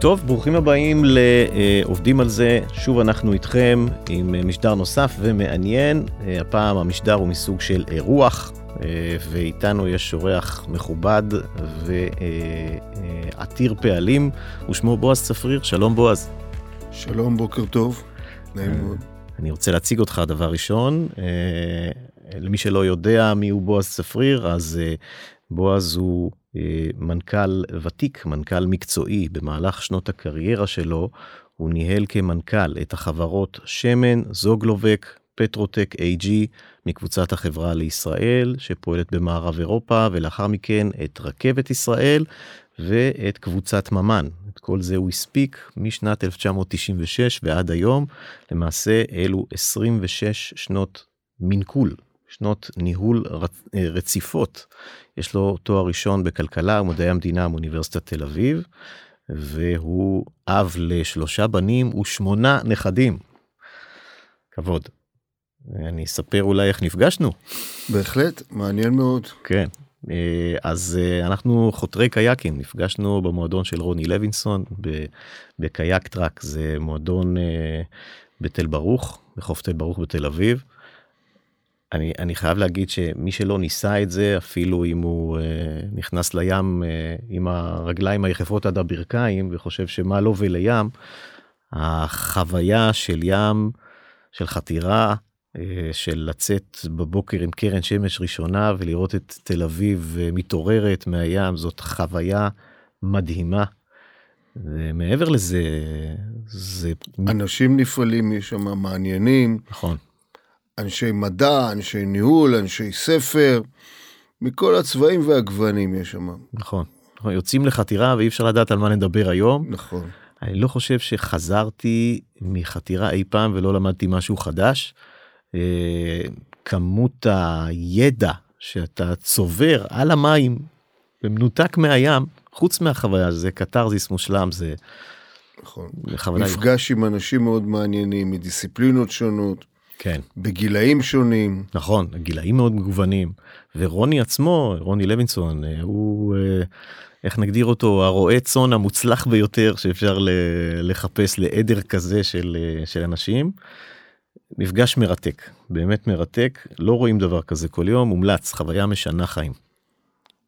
טוב, ברוכים הבאים לעובדים על זה. שוב אנחנו איתכם עם משדר נוסף ומעניין. הפעם המשדר הוא מסוג של אירוח, ואיתנו יש אורח מכובד ועתיר פעלים, ושמו בועז צפריר. שלום בועז. שלום, בוקר טוב. נעים מאוד. אני רוצה להציג אותך דבר ראשון. למי שלא יודע מי הוא בועז צפריר, אז בועז הוא מנכ"ל ותיק, מנכ"ל מקצועי. במהלך שנות הקריירה שלו הוא ניהל כמנכ"ל את החברות שמן, זוגלובק, פטרוטק AG מקבוצת החברה לישראל שפועלת במערב אירופה ולאחר מכן את רכבת ישראל ואת קבוצת ממן. את כל זה הוא הספיק משנת 1996 ועד היום. למעשה אלו 26 שנות מנכול, שנות ניהול רציפות. יש לו תואר ראשון בכלכלה ומדעי המדינה מאוניברסיטת תל אביב, והוא אב לשלושה בנים ושמונה נכדים. כבוד. אני אספר אולי איך נפגשנו. בהחלט, מעניין מאוד. כן. אז אנחנו חותרי קייקים, נפגשנו במועדון של רוני לוינסון בקייק טראק, זה מועדון בתל ברוך, בחוף תל ברוך בתל אביב. אני, אני חייב להגיד שמי שלא ניסה את זה, אפילו אם הוא אה, נכנס לים אה, עם הרגליים היחפות עד הברכיים וחושב שמה לו ולים, החוויה של ים, של חתירה, אה, של לצאת בבוקר עם קרן שמש ראשונה ולראות את תל אביב אה, מתעוררת מהים, זאת חוויה מדהימה. ומעבר לזה, זה... אנשים נפעלים יש שם מעניינים. נכון. אנשי מדע, אנשי ניהול, אנשי ספר, מכל הצבעים והגוונים יש שם. נכון. אנחנו יוצאים לחתירה ואי אפשר לדעת על מה נדבר היום. נכון. אני לא חושב שחזרתי מחתירה אי פעם ולא למדתי משהו חדש. אה, כמות הידע שאתה צובר על המים במנותק מהים, חוץ מהחוויה, זה קתרזיס מושלם, זה... נכון. מפגש עם אנשים מאוד מעניינים, מדיסציפלינות שונות. כן. בגילאים שונים. נכון, גילאים מאוד מגוונים. ורוני עצמו, רוני לוינסון, הוא, איך נגדיר אותו, הרועה צאן המוצלח ביותר שאפשר לחפש לעדר כזה של, של אנשים. מפגש מרתק, באמת מרתק, לא רואים דבר כזה כל יום, מומלץ, חוויה משנה חיים.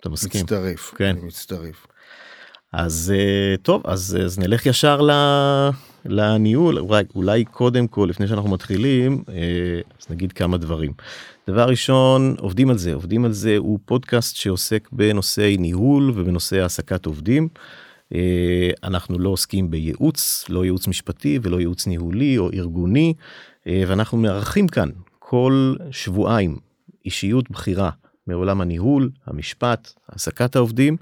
אתה מסכים? מצטרף, כן. מצטרף. אז טוב, אז, אז נלך ישר ל... לניהול אולי, אולי קודם כל לפני שאנחנו מתחילים אז נגיד כמה דברים. דבר ראשון עובדים על זה עובדים על זה הוא פודקאסט שעוסק בנושאי ניהול ובנושא העסקת עובדים. אנחנו לא עוסקים בייעוץ לא ייעוץ משפטי ולא ייעוץ ניהולי או ארגוני ואנחנו מארחים כאן כל שבועיים אישיות בכירה מעולם הניהול המשפט העסקת העובדים.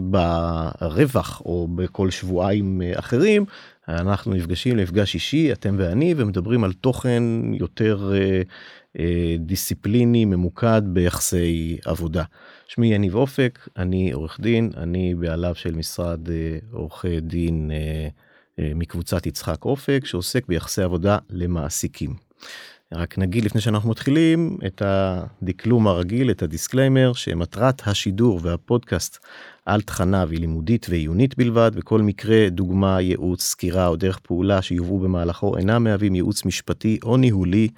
וברווח או בכל שבועיים אחרים אנחנו נפגשים למפגש אישי אתם ואני ומדברים על תוכן יותר דיסציפליני ממוקד ביחסי עבודה. שמי יניב אופק אני עורך דין אני בעליו של משרד עורכי דין מקבוצת יצחק אופק שעוסק ביחסי עבודה למעסיקים. רק נגיד לפני שאנחנו מתחילים את הדקלום הרגיל את ה disclaimer שמטרת השידור והפודקאסט על תכניו היא לימודית ועיונית בלבד וכל מקרה דוגמה ייעוץ סקירה או דרך פעולה שיובאו במהלכו אינם מהווים ייעוץ משפטי או ניהולי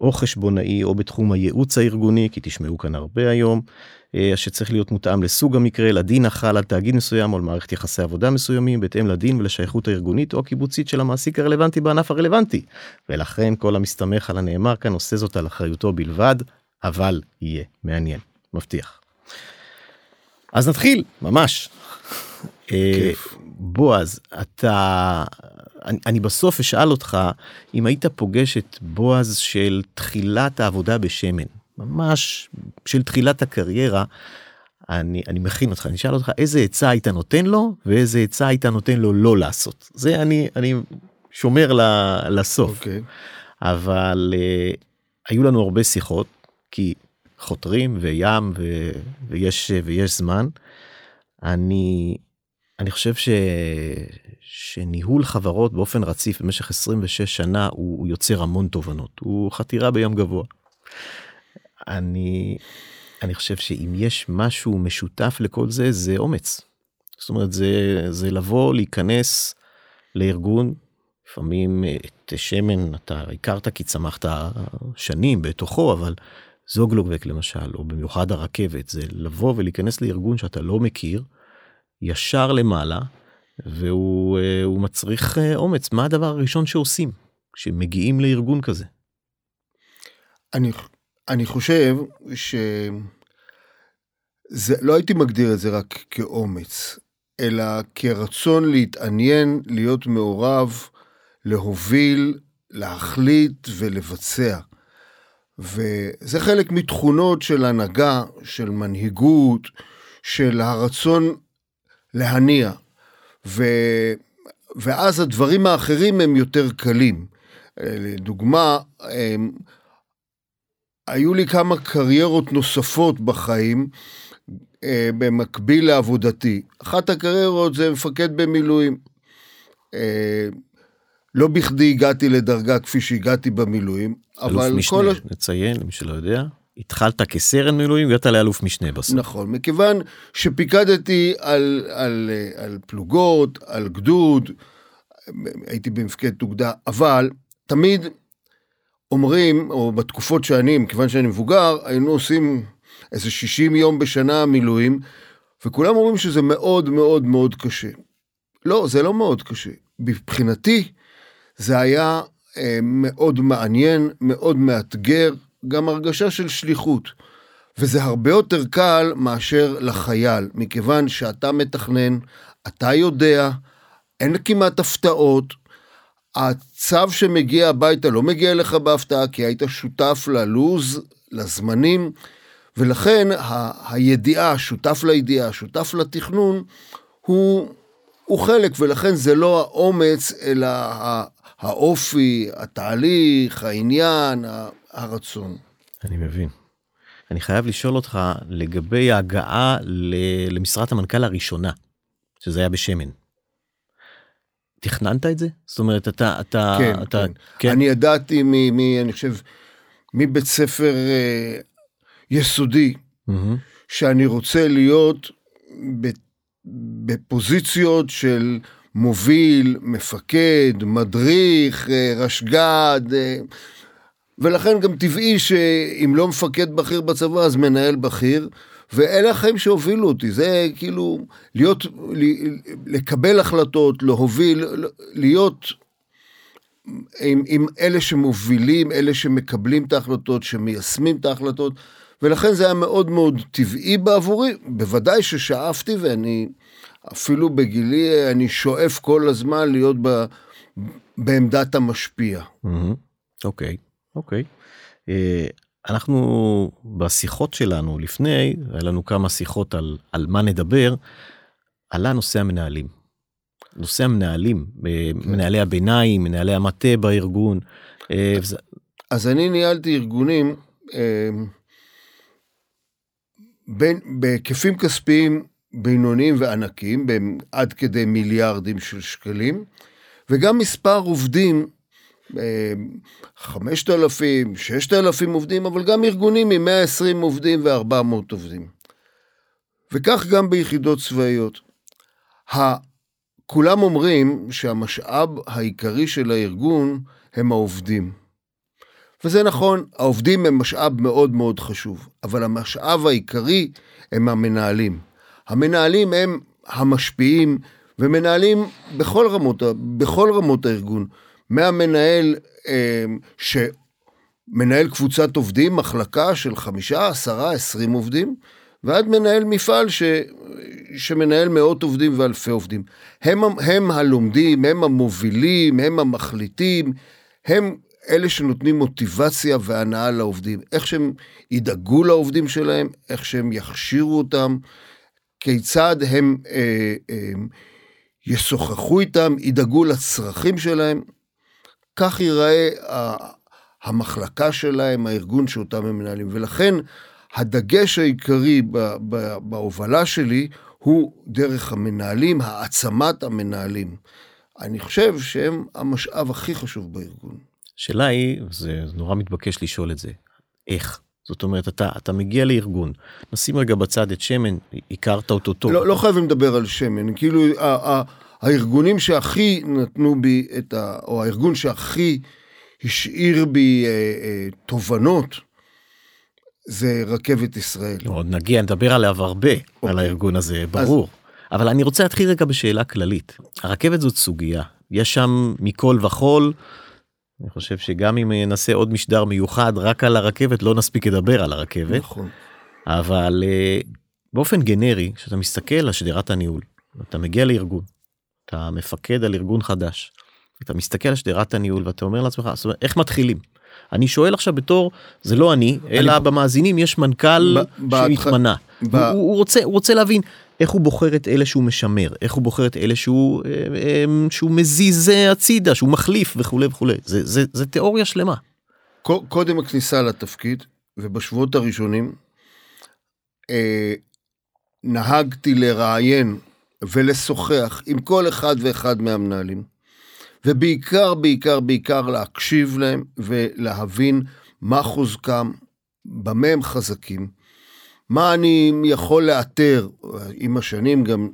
או חשבונאי או בתחום הייעוץ הארגוני כי תשמעו כאן הרבה היום שצריך להיות מותאם לסוג המקרה לדין החל על תאגיד מסוים או על מערכת יחסי עבודה מסוימים בהתאם לדין ולשייכות הארגונית או הקיבוצית של המעסיק הרלוונטי בענף הרלוונטי ולכן כל המסתמך על הנאמר כאן עושה זאת על אחריותו בלבד אבל יהיה מעניין מבטיח. אז נתחיל ממש. בועז אתה אני, אני בסוף אשאל אותך אם היית פוגש את בועז של תחילת העבודה בשמן ממש של תחילת הקריירה. אני, אני מכין אותך אני אשאל אותך איזה עצה היית נותן לו ואיזה עצה היית נותן לו לא לעשות זה אני אני שומר לסוף okay. אוקיי. אבל uh, היו לנו הרבה שיחות כי חותרים וים ו, ויש ויש זמן. אני אני חושב ש... שניהול חברות באופן רציף במשך 26 שנה הוא, הוא יוצר המון תובנות הוא חתירה בים גבוה. אני אני חושב שאם יש משהו משותף לכל זה זה אומץ. זאת אומרת, זה, זה לבוא, להיכנס לארגון, לפעמים אה, את שמן אתה הכרת כי צמחת שנים בתוכו, אבל זוגלובק למשל, או במיוחד הרכבת, זה לבוא ולהיכנס לארגון שאתה לא מכיר, ישר למעלה, והוא אה, מצריך אה, אומץ. מה הדבר הראשון שעושים כשמגיעים לארגון כזה? אני, אני חושב ש... זה, לא הייתי מגדיר את זה רק כאומץ, אלא כרצון להתעניין, להיות מעורב, להוביל, להחליט ולבצע. וזה חלק מתכונות של הנהגה, של מנהיגות, של הרצון להניע. ו... ואז הדברים האחרים הם יותר קלים. לדוגמה, הם... היו לי כמה קריירות נוספות בחיים אה, במקביל לעבודתי. אחת הקריירות זה מפקד במילואים. אה, לא בכדי הגעתי לדרגה כפי שהגעתי במילואים, אבל אלוף משנה, כל... נציין למי שלא יודע, התחלת כסרן מילואים והגעת לאלוף משנה בסוף. נכון, מכיוון שפיקדתי על, על, על פלוגות, על גדוד, הייתי במפקדת אוגדה, אבל תמיד אומרים, או בתקופות שאני, מכיוון שאני מבוגר, היינו עושים איזה 60 יום בשנה מילואים, וכולם אומרים שזה מאוד מאוד מאוד קשה. לא, זה לא מאוד קשה. מבחינתי, זה היה אה, מאוד מעניין, מאוד מאתגר, גם הרגשה של שליחות. וזה הרבה יותר קל מאשר לחייל, מכיוון שאתה מתכנן, אתה יודע, אין כמעט הפתעות, הצו שמגיע הביתה לא מגיע אליך בהפתעה, כי היית שותף ללוז, לזמנים, ולכן ה- הידיעה, שותף לידיעה, שותף לתכנון, הוא, הוא חלק, ולכן זה לא האומץ, אלא האופי, התהליך, העניין, הרצון. אני מבין. אני חייב לשאול אותך לגבי ההגעה למשרת המנכ"ל הראשונה, שזה היה בשמן. תכננת את זה? זאת אומרת, אתה... אתה כן, אתה, כן. כן. אני ידעתי מ... מ אני חושב, מבית ספר אה, יסודי, mm-hmm. שאני רוצה להיות בפוזיציות של מוביל, מפקד, מדריך, אה, רשג"ד, אה, ולכן גם טבעי שאם לא מפקד בכיר בצבא אז מנהל בכיר, ואלה החיים שהובילו אותי, זה כאילו להיות, לקבל החלטות, להוביל, להיות עם, עם אלה שמובילים, אלה שמקבלים את ההחלטות, שמיישמים את ההחלטות, ולכן זה היה מאוד מאוד טבעי בעבורי, בוודאי ששאפתי ואני אפילו בגילי, אני שואף כל הזמן להיות ב, בעמדת המשפיע. אוקיי, אוקיי. אה, אנחנו בשיחות שלנו לפני, היה לנו כמה שיחות על, על מה נדבר, עלה נושא המנהלים. נושא המנהלים, אה, כן. מנהלי הביניים, מנהלי המטה בארגון. אה, אז אני ניהלתי ארגונים בין, בהיקפים כספיים בינוניים וענקיים, עד כדי מיליארדים של שקלים, וגם מספר עובדים, 5,000, אה, 6,000 עובדים, אבל גם ארגונים עם 120 עובדים ו-400 עובדים. וכך גם ביחידות צבאיות. כולם אומרים שהמשאב העיקרי של הארגון הם העובדים. וזה נכון, העובדים הם משאב מאוד מאוד חשוב, אבל המשאב העיקרי הם המנהלים. המנהלים הם המשפיעים ומנהלים בכל רמות, בכל רמות הארגון. מהמנהל אה, שמנהל קבוצת עובדים, מחלקה של חמישה, עשרה, עשרים עובדים, ועד מנהל מפעל ש, שמנהל מאות עובדים ואלפי עובדים. הם, הם הלומדים, הם המובילים, הם המחליטים, הם אלה שנותנים מוטיבציה והנאה לעובדים. איך שהם ידאגו לעובדים שלהם, איך שהם יכשירו אותם, כיצד הם אה, אה, ישוחחו איתם, ידאגו לצרכים שלהם. כך ייראה המחלקה שלהם, הארגון שאותם הם מנהלים. ולכן הדגש העיקרי בהובלה שלי הוא דרך המנהלים, העצמת המנהלים. אני חושב שהם המשאב הכי חשוב בארגון. השאלה היא, זה נורא מתבקש לשאול את זה, איך? זאת אומרת, אתה, אתה מגיע לארגון, נשים רגע בצד את שמן, הכרת אותו טוב. לא, לא חייבים לדבר על שמן, כאילו הארגונים שהכי נתנו בי את ה... או הארגון שהכי השאיר בי אה, אה, תובנות, זה רכבת ישראל. עוד נגיע, נדבר עליו הרבה, אוקיי. על הארגון הזה, ברור. אז... אבל אני רוצה להתחיל רגע בשאלה כללית. הרכבת זאת סוגיה, יש שם מכל וכול. אני חושב שגם אם נעשה עוד משדר מיוחד רק על הרכבת לא נספיק לדבר על הרכבת. נכון. אבל uh, באופן גנרי כשאתה מסתכל על שדרת הניהול אתה מגיע לארגון אתה מפקד על ארגון חדש אתה מסתכל על שדרת הניהול ואתה אומר לעצמך אומרת, איך מתחילים. אני שואל עכשיו בתור זה לא אני אלא אני... במאזינים יש מנכ"ל שהתמנה ב... הוא, הוא רוצה הוא רוצה להבין איך הוא בוחר את אלה שהוא משמר איך הוא בוחר את אלה שהוא אה, אה, שהוא מזיז הצידה שהוא מחליף וכולי וכולי זה זה זה תיאוריה שלמה. קודם הכניסה לתפקיד ובשבועות הראשונים אה, נהגתי לראיין ולשוחח עם כל אחד ואחד מהמנהלים. ובעיקר, בעיקר, בעיקר להקשיב להם ולהבין מה חוזקם, במה הם חזקים, מה אני יכול לאתר, עם השנים גם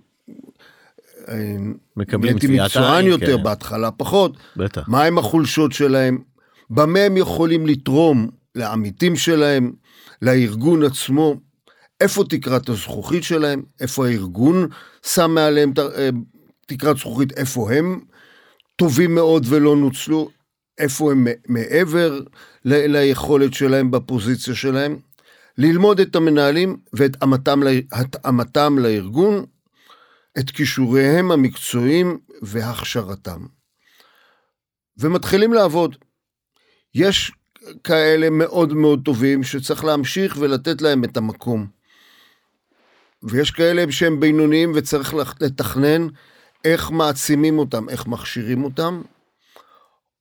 אה, מקבלים נהייתי מקצוען יותר, כן. בהתחלה פחות, בטח. מה הם החולשות שלהם, במה הם יכולים לתרום לעמיתים שלהם, לארגון עצמו, איפה תקרת הזכוכית שלהם, איפה הארגון שם מעליהם אה, תקרת זכוכית, איפה הם טובים מאוד ולא נוצלו, איפה הם מעבר ל- ליכולת שלהם בפוזיציה שלהם, ללמוד את המנהלים ואת התאמתם לארגון, את כישוריהם המקצועיים והכשרתם. ומתחילים לעבוד. יש כאלה מאוד מאוד טובים שצריך להמשיך ולתת להם את המקום. ויש כאלה שהם בינוניים וצריך לתכנן איך מעצימים אותם, איך מכשירים אותם,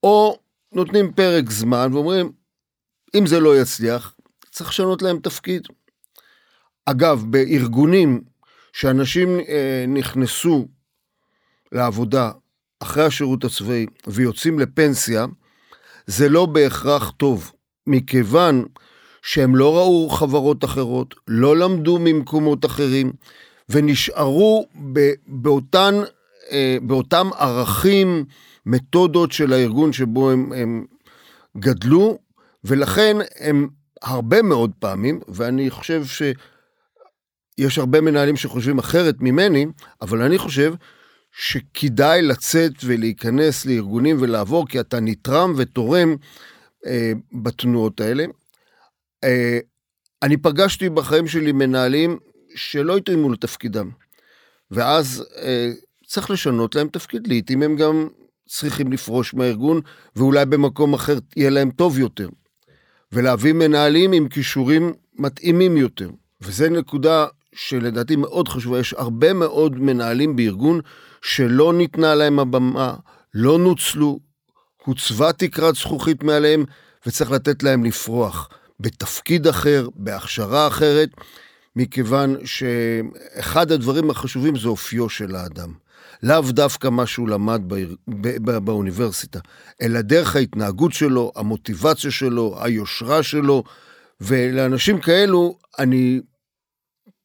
או נותנים פרק זמן ואומרים, אם זה לא יצליח, צריך לשנות להם תפקיד. אגב, בארגונים שאנשים אה, נכנסו לעבודה אחרי השירות הצבאי ויוצאים לפנסיה, זה לא בהכרח טוב, מכיוון שהם לא ראו חברות אחרות, לא למדו ממקומות אחרים, ונשארו באותן, אה, באותם ערכים, מתודות של הארגון שבו הם, הם גדלו, ולכן הם הרבה מאוד פעמים, ואני חושב שיש הרבה מנהלים שחושבים אחרת ממני, אבל אני חושב שכדאי לצאת ולהיכנס לארגונים ולעבור, כי אתה נתרם ותורם אה, בתנועות האלה. אה, אני פגשתי בחיים שלי מנהלים שלא התאימו לתפקידם, ואז אה, צריך לשנות להם תפקיד, לעתים הם גם צריכים לפרוש מהארגון, ואולי במקום אחר יהיה להם טוב יותר. ולהביא מנהלים עם כישורים מתאימים יותר. וזו נקודה שלדעתי מאוד חשובה, יש הרבה מאוד מנהלים בארגון שלא ניתנה להם הבמה, לא נוצלו, הוצבה תקרת זכוכית מעליהם, וצריך לתת להם לפרוח. בתפקיד אחר, בהכשרה אחרת, מכיוון שאחד הדברים החשובים זה אופיו של האדם. לאו דווקא מה שהוא למד בא, בא, באוניברסיטה, אלא דרך ההתנהגות שלו, המוטיבציה שלו, היושרה שלו, ולאנשים כאלו אני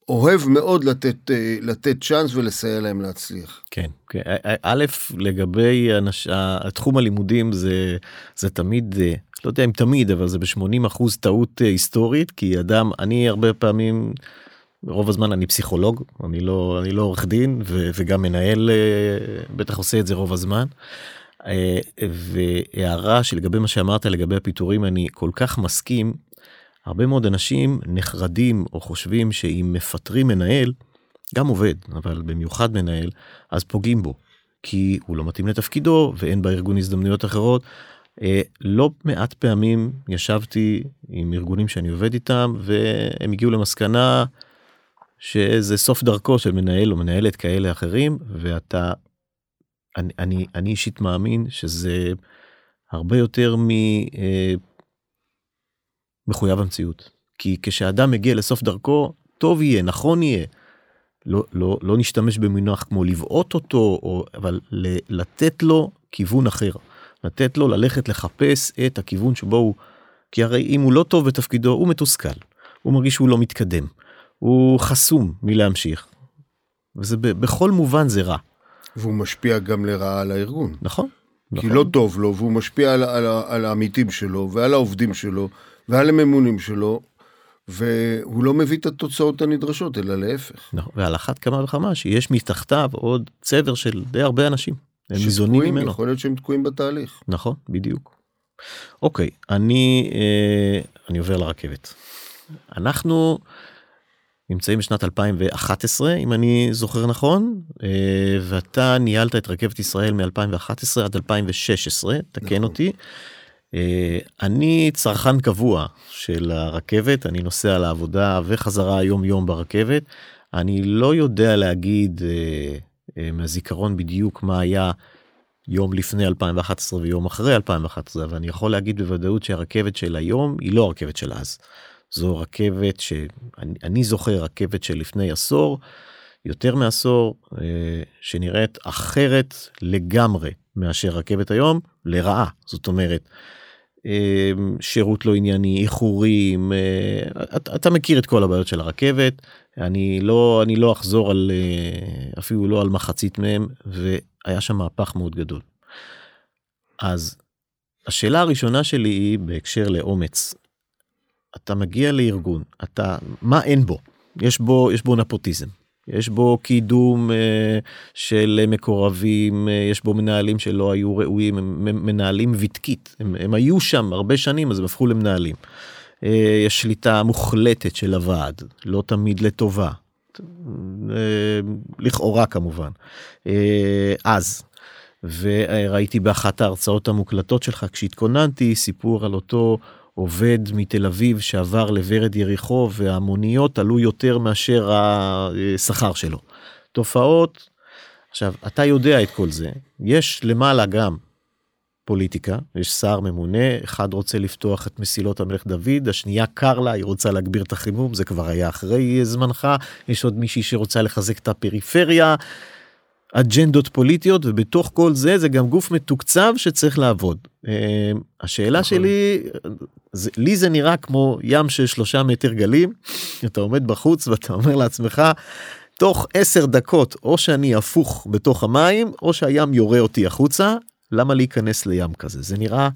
אוהב מאוד לתת, לתת צ'אנס ולסייע להם להצליח. כן, כן. א', לגבי אנש... תחום הלימודים זה, זה תמיד לא יודע אם תמיד אבל זה ב-80 אחוז טעות אה, היסטורית כי אדם אני הרבה פעמים רוב הזמן אני פסיכולוג אני לא אני לא עורך דין ו, וגם מנהל אה, בטח עושה את זה רוב הזמן. אה, והערה שלגבי מה שאמרת לגבי הפיטורים אני כל כך מסכים. הרבה מאוד אנשים נחרדים או חושבים שאם מפטרים מנהל גם עובד אבל במיוחד מנהל אז פוגעים בו כי הוא לא מתאים לתפקידו ואין בארגון הזדמנויות אחרות לא מעט פעמים ישבתי עם ארגונים שאני עובד איתם והם הגיעו למסקנה שזה סוף דרכו של מנהל או מנהלת כאלה אחרים ואתה אני אני אני אישית מאמין שזה הרבה יותר מ... אה, המציאות כי כשאדם מגיע לסוף דרכו טוב יהיה נכון יהיה. לא לא לא נשתמש במינוח כמו לבעוט אותו או אבל לתת לו כיוון אחר. לתת לו ללכת לחפש את הכיוון שבו הוא כי הרי אם הוא לא טוב בתפקידו הוא מתוסכל, הוא מרגיש שהוא לא מתקדם, הוא חסום מלהמשיך. וזה בכל מובן זה רע. והוא משפיע גם לרעה על הארגון. נכון? כי נכון. לא טוב לו, והוא משפיע על, על, על העמיתים שלו, ועל העובדים שלו, ועל הממונים שלו, והוא לא מביא את התוצאות הנדרשות, אלא להפך. נכון, ועל אחת כמה וכמה שיש מתחתיו עוד צבר של די הרבה אנשים. הם ניזונים ממנו. יכול להיות שהם תקועים בתהליך. נכון, בדיוק. אוקיי, אני, אה, אני עובר לרכבת. אנחנו נמצאים בשנת 2011, אם אני זוכר נכון, אה, ואתה ניהלת את רכבת ישראל מ-2011 עד 2016, תקן נכון. אותי. אה, אני צרכן קבוע של הרכבת, אני נוסע לעבודה וחזרה יום יום ברכבת. אני לא יודע להגיד אה, מהזיכרון בדיוק מה היה יום לפני 2011 ויום אחרי 2011, אבל אני יכול להגיד בוודאות שהרכבת של היום היא לא הרכבת של אז. זו רכבת שאני אני זוכר רכבת של לפני עשור, יותר מעשור, אה, שנראית אחרת לגמרי מאשר רכבת היום, לרעה. זאת אומרת, אה, שירות לא ענייני, איחורים, אה, אתה, אתה מכיר את כל הבעיות של הרכבת, אני לא, אני לא אחזור על, אה, אפילו לא על מחצית מהם, והיה שם מהפך מאוד גדול. אז השאלה הראשונה שלי היא בהקשר לאומץ. אתה מגיע לארגון, אתה, מה אין בו? יש בו, יש בו נפוטיזם. יש בו קידום אה, של מקורבים, אה, יש בו מנהלים שלא היו ראויים, הם מנהלים ותקית, הם, הם היו שם הרבה שנים אז הם הפכו למנהלים. אה, יש שליטה מוחלטת של הוועד, לא תמיד לטובה, לכאורה כמובן. אז, וראיתי באחת ההרצאות המוקלטות שלך כשהתכוננתי סיפור על אותו עובד מתל אביב שעבר לוורד יריחו והמוניות עלו יותר מאשר השכר שלו. תופעות, עכשיו אתה יודע את כל זה, יש למעלה גם פוליטיקה, יש שר ממונה, אחד רוצה לפתוח את מסילות המלך דוד, השנייה קר לה, היא רוצה להגביר את החימום, זה כבר היה אחרי זמנך, יש עוד מישהי שרוצה לחזק את הפריפריה, אג'נדות פוליטיות ובתוך כל זה זה גם גוף מתוקצב שצריך לעבוד. אה, השאלה נכון. שלי, זה, לי זה נראה כמו ים של שלושה מטר גלים, אתה עומד בחוץ ואתה אומר לעצמך, תוך עשר דקות או שאני הפוך בתוך המים או שהים יורה אותי החוצה, למה להיכנס לים כזה? זה נראה,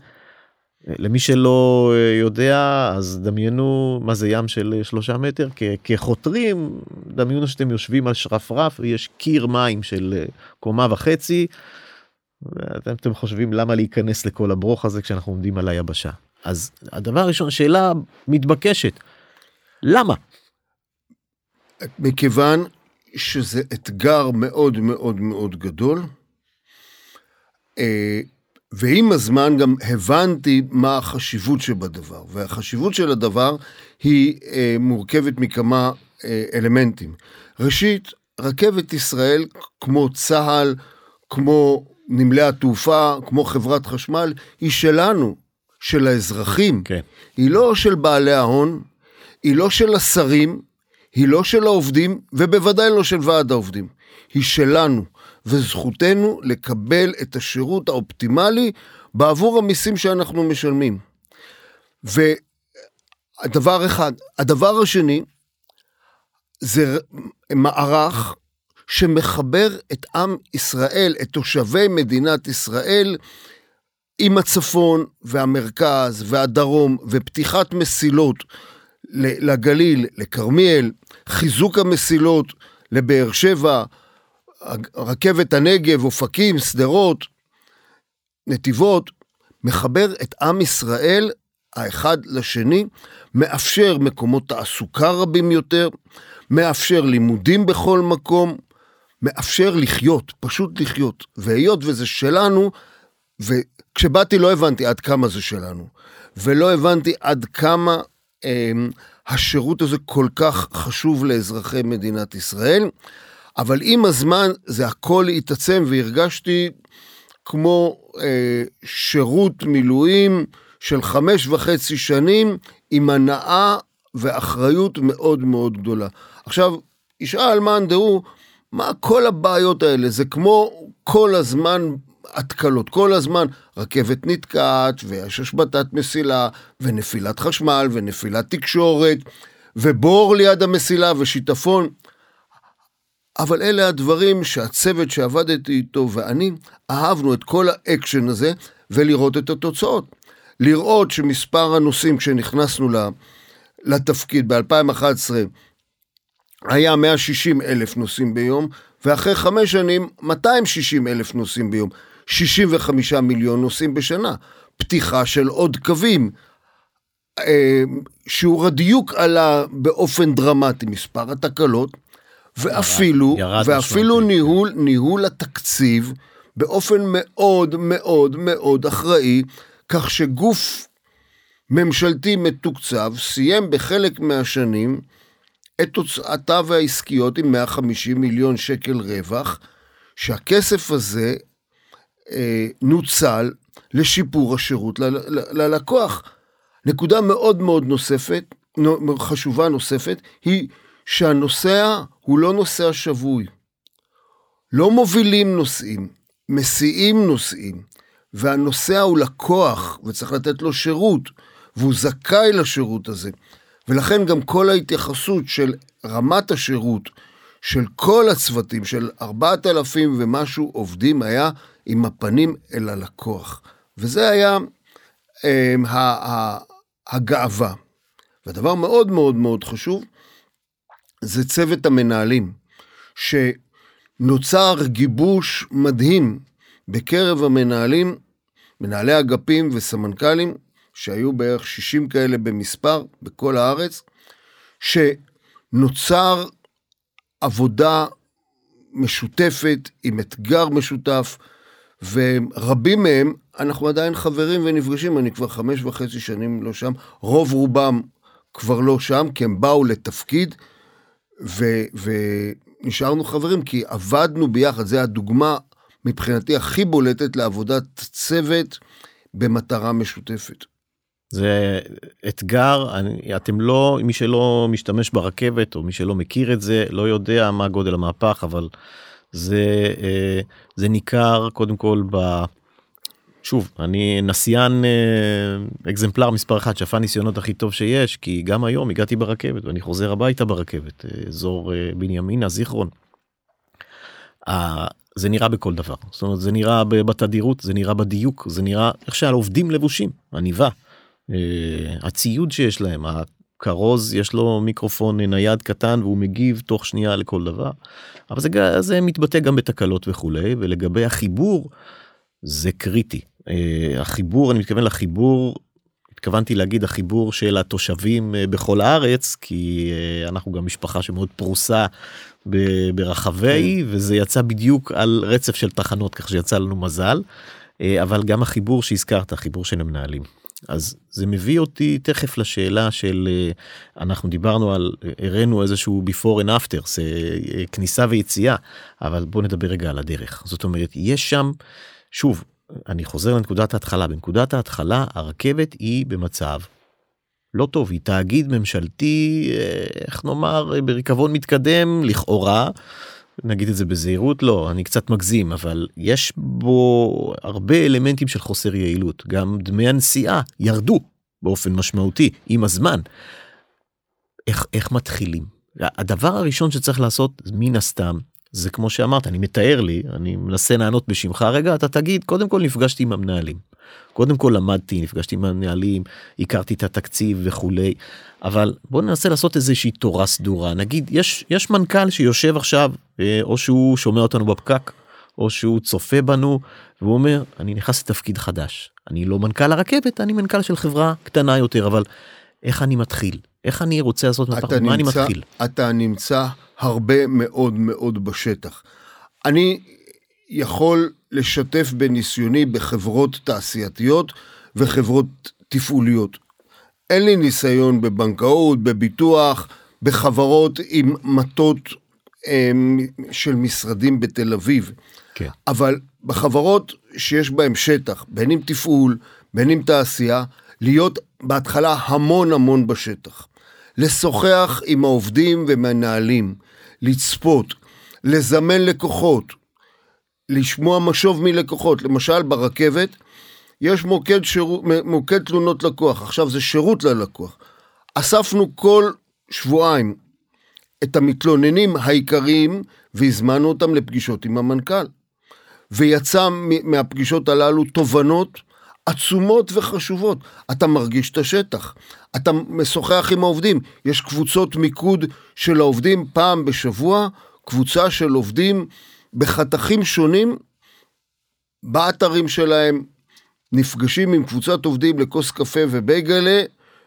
למי שלא אה, יודע אז דמיינו מה זה ים של אה, שלושה מטר כחותרים דמיינו שאתם יושבים על שרפרף ויש קיר מים של אה, קומה וחצי. ואתם אתם חושבים למה להיכנס לכל הברוך הזה כשאנחנו עומדים על היבשה אז הדבר הראשון שאלה מתבקשת. למה? מכיוון שזה אתגר מאוד מאוד מאוד גדול, אה, ועם הזמן גם הבנתי מה החשיבות שבדבר, והחשיבות של הדבר היא אה, מורכבת מכמה אה, אלמנטים. ראשית, רכבת ישראל, כמו צה"ל, כמו נמלי התעופה, כמו חברת חשמל, היא שלנו, של האזרחים. כן. היא לא של בעלי ההון, היא לא של השרים, היא לא של העובדים, ובוודאי לא של ועד העובדים. היא שלנו, וזכותנו לקבל את השירות האופטימלי בעבור המיסים שאנחנו משלמים. והדבר אחד. הדבר השני, זה מערך שמחבר את עם ישראל, את תושבי מדינת ישראל, עם הצפון והמרכז והדרום ופתיחת מסילות לגליל, לכרמיאל, חיזוק המסילות לבאר שבע, רכבת הנגב, אופקים, שדרות, נתיבות, מחבר את עם ישראל האחד לשני, מאפשר מקומות תעסוקה רבים יותר, מאפשר לימודים בכל מקום, מאפשר לחיות, פשוט לחיות. והיות וזה שלנו, וכשבאתי לא הבנתי עד כמה זה שלנו, ולא הבנתי עד כמה אה, השירות הזה כל כך חשוב לאזרחי מדינת ישראל, אבל עם הזמן זה הכל התעצם והרגשתי כמו אה, שירות מילואים של חמש וחצי שנים עם הנאה ואחריות מאוד מאוד גדולה. עכשיו, ישאל מאן דהוא, מה כל הבעיות האלה? זה כמו כל הזמן התקלות כל הזמן, רכבת נתקעת, ויש השבתת מסילה, ונפילת חשמל, ונפילת תקשורת, ובור ליד המסילה, ושיטפון. אבל אלה הדברים שהצוות שעבדתי איתו ואני אהבנו את כל האקשן הזה ולראות את התוצאות. לראות שמספר הנוסעים כשנכנסנו לתפקיד ב-2011 היה 160 אלף נוסעים ביום, ואחרי חמש שנים 260 אלף נוסעים ביום, 65 מיליון נוסעים בשנה, פתיחה של עוד קווים. אה, שיעור הדיוק עלה באופן דרמטי, מספר התקלות, ואפילו, ירד, ירד ואפילו ניהול, ניהול התקציב באופן מאוד מאוד מאוד אחראי, כך שגוף ממשלתי מתוקצב סיים בחלק מהשנים את תוצאותיו העסקיות עם 150 מיליון שקל רווח, שהכסף הזה אה, נוצל לשיפור השירות ללקוח. נקודה מאוד מאוד נוספת, חשובה נוספת, היא שהנוסע הוא לא נוסע שבוי. לא מובילים נוסעים, מסיעים נוסעים, והנוסע הוא לקוח וצריך לתת לו שירות, והוא זכאי לשירות הזה. ולכן גם כל ההתייחסות של רמת השירות של כל הצוותים, של ארבעת אלפים ומשהו עובדים, היה עם הפנים אל הלקוח. וזה היה אה, הגאווה. ודבר מאוד מאוד מאוד חשוב, זה צוות המנהלים, שנוצר גיבוש מדהים בקרב המנהלים, מנהלי אגפים וסמנכ"לים, שהיו בערך 60 כאלה במספר בכל הארץ, שנוצר עבודה משותפת עם אתגר משותף, ורבים מהם, אנחנו עדיין חברים ונפגשים, אני כבר חמש וחצי שנים לא שם, רוב רובם כבר לא שם, כי הם באו לתפקיד, ו, ונשארנו חברים, כי עבדנו ביחד, זו הדוגמה מבחינתי הכי בולטת לעבודת צוות במטרה משותפת. זה אתגר, אני, אתם לא, מי שלא משתמש ברכבת או מי שלא מכיר את זה, לא יודע מה גודל המהפך, אבל זה, אה, זה ניכר קודם כל ב... שוב, אני נסיין אה, אקזמפלר מספר אחד, שפן ניסיונות הכי טוב שיש, כי גם היום הגעתי ברכבת ואני חוזר הביתה ברכבת, אה, אזור בנימינה, זיכרון. זה נראה בכל דבר, זאת אומרת זה נראה בתדירות, זה נראה בדיוק, זה נראה איך שהעובדים לבושים, עניבה. הציוד שיש להם, הכרוז יש לו מיקרופון נייד קטן והוא מגיב תוך שנייה לכל דבר. אבל זה, זה מתבטא גם בתקלות וכולי ולגבי החיבור זה קריטי. אה, החיבור אני מתכוון לחיבור התכוונתי להגיד החיבור של התושבים אה, בכל הארץ כי אנחנו גם משפחה שמאוד פרוסה ברחבי כן. וזה יצא בדיוק על רצף של תחנות כך שיצא לנו מזל אבל גם החיבור שהזכרת החיבור של המנהלים. אז זה מביא אותי תכף לשאלה של אה, אנחנו דיברנו על הראינו איזשהו before and after זה אה, כניסה ויציאה אבל בוא נדבר רגע על הדרך זאת אומרת יש שם שוב אני חוזר לנקודת ההתחלה בנקודת ההתחלה הרכבת היא במצב לא טוב היא תאגיד ממשלתי אה, איך נאמר בריקבון מתקדם לכאורה. נגיד את זה בזהירות לא אני קצת מגזים אבל יש בו הרבה אלמנטים של חוסר יעילות גם דמי הנסיעה ירדו באופן משמעותי עם הזמן. איך איך מתחילים הדבר הראשון שצריך לעשות מן הסתם זה כמו שאמרת אני מתאר לי אני מנסה לענות בשמך רגע אתה תגיד קודם כל נפגשתי עם המנהלים. קודם כל למדתי נפגשתי עם המנהלים הכרתי את התקציב וכולי אבל בוא ננסה לעשות איזושהי תורה סדורה. נגיד יש יש מנכ"ל שיושב עכשיו אה, או שהוא שומע אותנו בפקק או שהוא צופה בנו והוא אומר אני נכנס לתפקיד חדש. אני לא מנכ"ל הרכבת אני מנכ"ל של חברה קטנה יותר אבל איך אני מתחיל? איך אני רוצה לעשות מהפך מה אני מתחיל? אתה נמצא הרבה מאוד מאוד בשטח. אני יכול לשתף בניסיוני בחברות תעשייתיות וחברות תפעוליות. אין לי ניסיון בבנקאות, בביטוח, בחברות עם מטות אמ, של משרדים בתל אביב. כן. אבל בחברות שיש בהן שטח, בין אם תפעול, בין אם תעשייה, להיות בהתחלה המון המון בשטח. לשוחח עם העובדים ומנהלים, לצפות, לזמן לקוחות, לשמוע משוב מלקוחות. למשל, ברכבת יש מוקד, שירות, מוקד תלונות לקוח, עכשיו זה שירות ללקוח. אספנו כל שבועיים את המתלוננים העיקריים והזמנו אותם לפגישות עם המנכ"ל. ויצא מהפגישות הללו תובנות עצומות וחשובות. אתה מרגיש את השטח, אתה משוחח עם העובדים, יש קבוצות מיקוד של העובדים פעם בשבוע, קבוצה של עובדים בחתכים שונים באתרים שלהם, נפגשים עם קבוצת עובדים לכוס קפה ובייגלה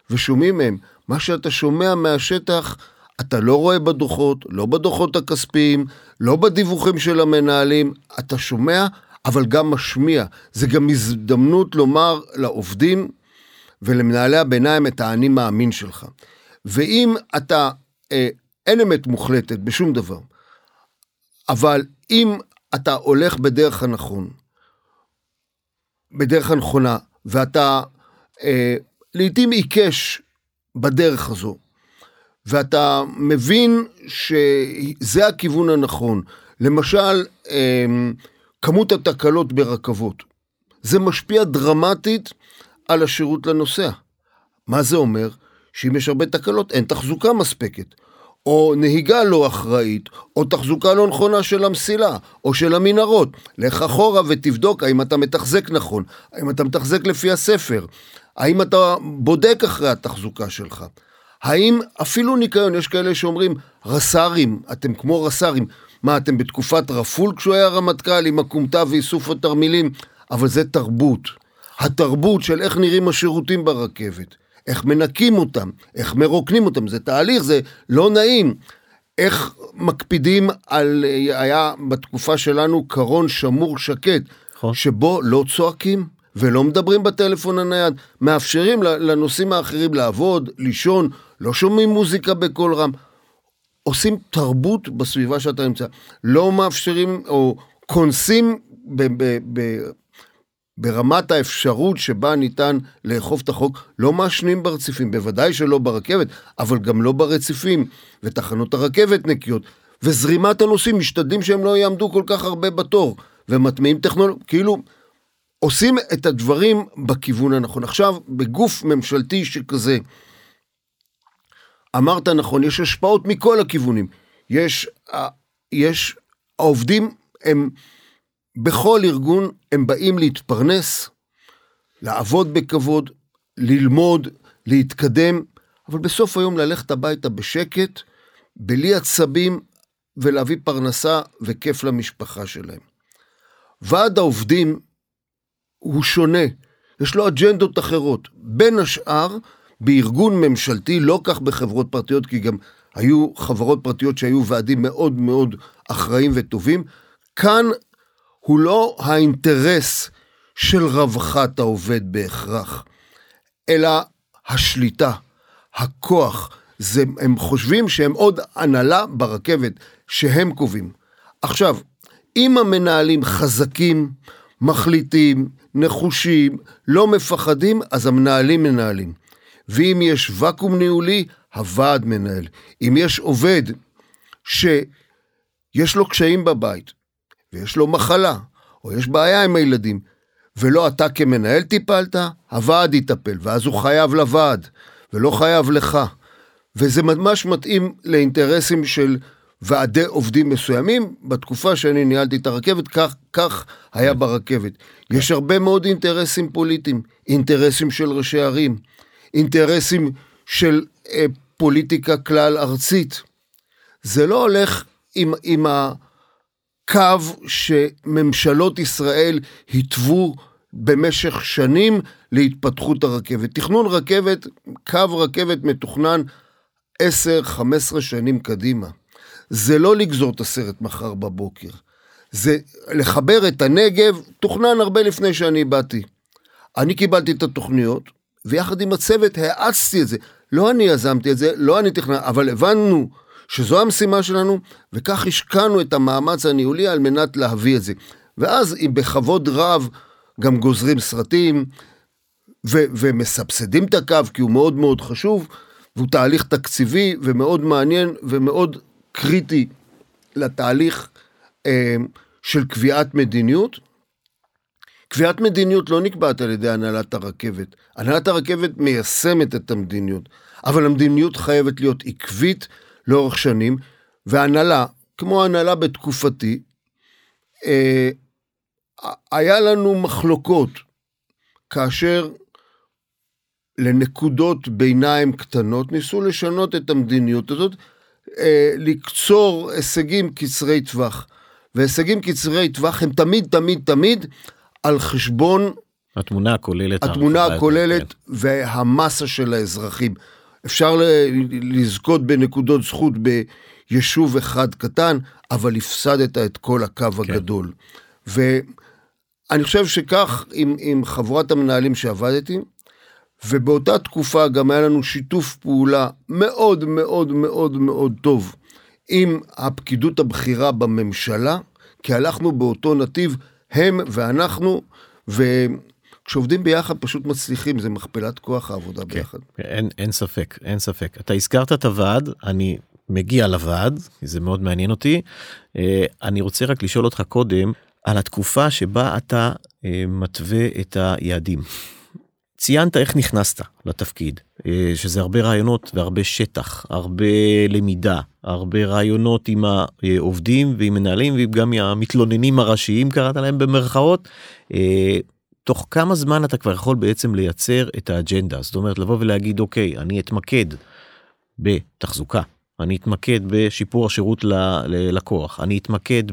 ושומעים מהם. מה שאתה שומע מהשטח, אתה לא רואה בדוחות, לא בדוחות הכספיים, לא בדיווחים של המנהלים, אתה שומע, אבל גם משמיע. זה גם הזדמנות לומר לעובדים ולמנהלי הביניים את האני מאמין שלך. ואם אתה, אה, אין אמת מוחלטת בשום דבר, אבל אם אתה הולך בדרך הנכון, בדרך הנכונה, ואתה אה, לעתים עיקש בדרך הזו, ואתה מבין שזה הכיוון הנכון. למשל, אה, כמות התקלות ברכבות. זה משפיע דרמטית על השירות לנוסע. מה זה אומר? שאם יש הרבה תקלות, אין תחזוקה מספקת. או נהיגה לא אחראית, או תחזוקה לא נכונה של המסילה, או של המנהרות. לך אחורה ותבדוק האם אתה מתחזק נכון, האם אתה מתחזק לפי הספר, האם אתה בודק אחרי התחזוקה שלך. האם אפילו ניקיון, יש כאלה שאומרים, רס"רים, אתם כמו רס"רים. מה, אתם בתקופת רפול כשהוא היה רמטכ"ל עם הכומתה ואיסוף התרמילים? אבל זה תרבות. התרבות של איך נראים השירותים ברכבת. איך מנקים אותם, איך מרוקנים אותם, זה תהליך, זה לא נעים. איך מקפידים על, היה בתקופה שלנו קרון שמור שקט, נכון. שבו לא צועקים ולא מדברים בטלפון הנייד, מאפשרים לנושאים האחרים לעבוד, לישון, לא שומעים מוזיקה בקול רם. עושים תרבות בסביבה שאתה נמצא, לא מאפשרים או קונסים ב, ב, ב, ברמת האפשרות שבה ניתן לאכוף את החוק, לא מעשנים ברציפים, בוודאי שלא ברכבת, אבל גם לא ברציפים, ותחנות הרכבת נקיות, וזרימת הנוסעים, משתדלים שהם לא יעמדו כל כך הרבה בתור, ומטמיעים טכנולוגיה, כאילו, עושים את הדברים בכיוון הנכון. עכשיו, בגוף ממשלתי שכזה, אמרת נכון, יש השפעות מכל הכיוונים. יש, יש, העובדים הם, בכל ארגון הם באים להתפרנס, לעבוד בכבוד, ללמוד, להתקדם, אבל בסוף היום ללכת הביתה בשקט, בלי עצבים, ולהביא פרנסה וכיף למשפחה שלהם. ועד העובדים הוא שונה, יש לו אג'נדות אחרות. בין השאר, בארגון ממשלתי, לא כך בחברות פרטיות, כי גם היו חברות פרטיות שהיו ועדים מאוד מאוד אחראיים וטובים. כאן הוא לא האינטרס של רווחת העובד בהכרח, אלא השליטה, הכוח. זה, הם חושבים שהם עוד הנהלה ברכבת שהם קובעים. עכשיו, אם המנהלים חזקים, מחליטים, נחושים, לא מפחדים, אז המנהלים מנהלים. ואם יש ואקום ניהולי, הוועד מנהל. אם יש עובד שיש לו קשיים בבית, ויש לו מחלה, או יש בעיה עם הילדים, ולא אתה כמנהל טיפלת, הוועד יטפל, ואז הוא חייב לוועד, ולא חייב לך. וזה ממש מתאים לאינטרסים של ועדי עובדים מסוימים. בתקופה שאני ניהלתי את הרכבת, כך, כך היה ברכבת. יש הרבה מאוד אינטרסים פוליטיים, אינטרסים של ראשי ערים, אינטרסים של אה, פוליטיקה כלל ארצית. זה לא הולך עם, עם הקו שממשלות ישראל התוו במשך שנים להתפתחות הרכבת. תכנון רכבת, קו רכבת מתוכנן 10-15 שנים קדימה. זה לא לגזור את הסרט מחר בבוקר. זה לחבר את הנגב, תוכנן הרבה לפני שאני באתי. אני קיבלתי את התוכניות, ויחד עם הצוות האצתי את זה. לא אני יזמתי את זה, לא אני תכנן, אבל הבנו שזו המשימה שלנו, וכך השקענו את המאמץ הניהולי על מנת להביא את זה. ואז אם בכבוד רב גם גוזרים סרטים, ו- ומסבסדים את הקו, כי הוא מאוד מאוד חשוב, והוא תהליך תקציבי ומאוד מעניין ומאוד קריטי לתהליך אה, של קביעת מדיניות. קביעת מדיניות לא נקבעת על ידי הנהלת הרכבת. הנהלת הרכבת מיישמת את המדיניות, אבל המדיניות חייבת להיות עקבית לאורך שנים, והנהלה, כמו הנהלה בתקופתי, אה, היה לנו מחלוקות כאשר לנקודות ביניים קטנות ניסו לשנות את המדיניות הזאת, אה, לקצור הישגים קצרי טווח. והישגים קצרי טווח הם תמיד תמיד תמיד על חשבון התמונה הכוללת. התמונה הכוללת כן. והמסה של האזרחים. אפשר לזכות בנקודות זכות ביישוב אחד קטן, אבל הפסדת את כל הקו כן. הגדול. ואני חושב שכך עם, עם חבורת המנהלים שעבדתי, ובאותה תקופה גם היה לנו שיתוף פעולה מאוד מאוד מאוד מאוד טוב עם הפקידות הבכירה בממשלה, כי הלכנו באותו נתיב, הם ואנחנו, וכשעובדים ביחד פשוט מצליחים, זה מכפלת כוח העבודה כן, ביחד. אין, אין ספק, אין ספק. אתה הזכרת את הוועד, אני מגיע לוועד, זה מאוד מעניין אותי. אה, אני רוצה רק לשאול אותך קודם על התקופה שבה אתה אה, מתווה את היעדים. ציינת איך נכנסת לתפקיד, אה, שזה הרבה רעיונות והרבה שטח, הרבה למידה, הרבה רעיונות עם העובדים ועם מנהלים וגם המתלוננים הראשיים קראת להם במרכאות. אה, תוך כמה זמן אתה כבר יכול בעצם לייצר את האג'נדה, זאת אומרת לבוא ולהגיד אוקיי, אני אתמקד בתחזוקה, אני אתמקד בשיפור השירות ללקוח, אני אתמקד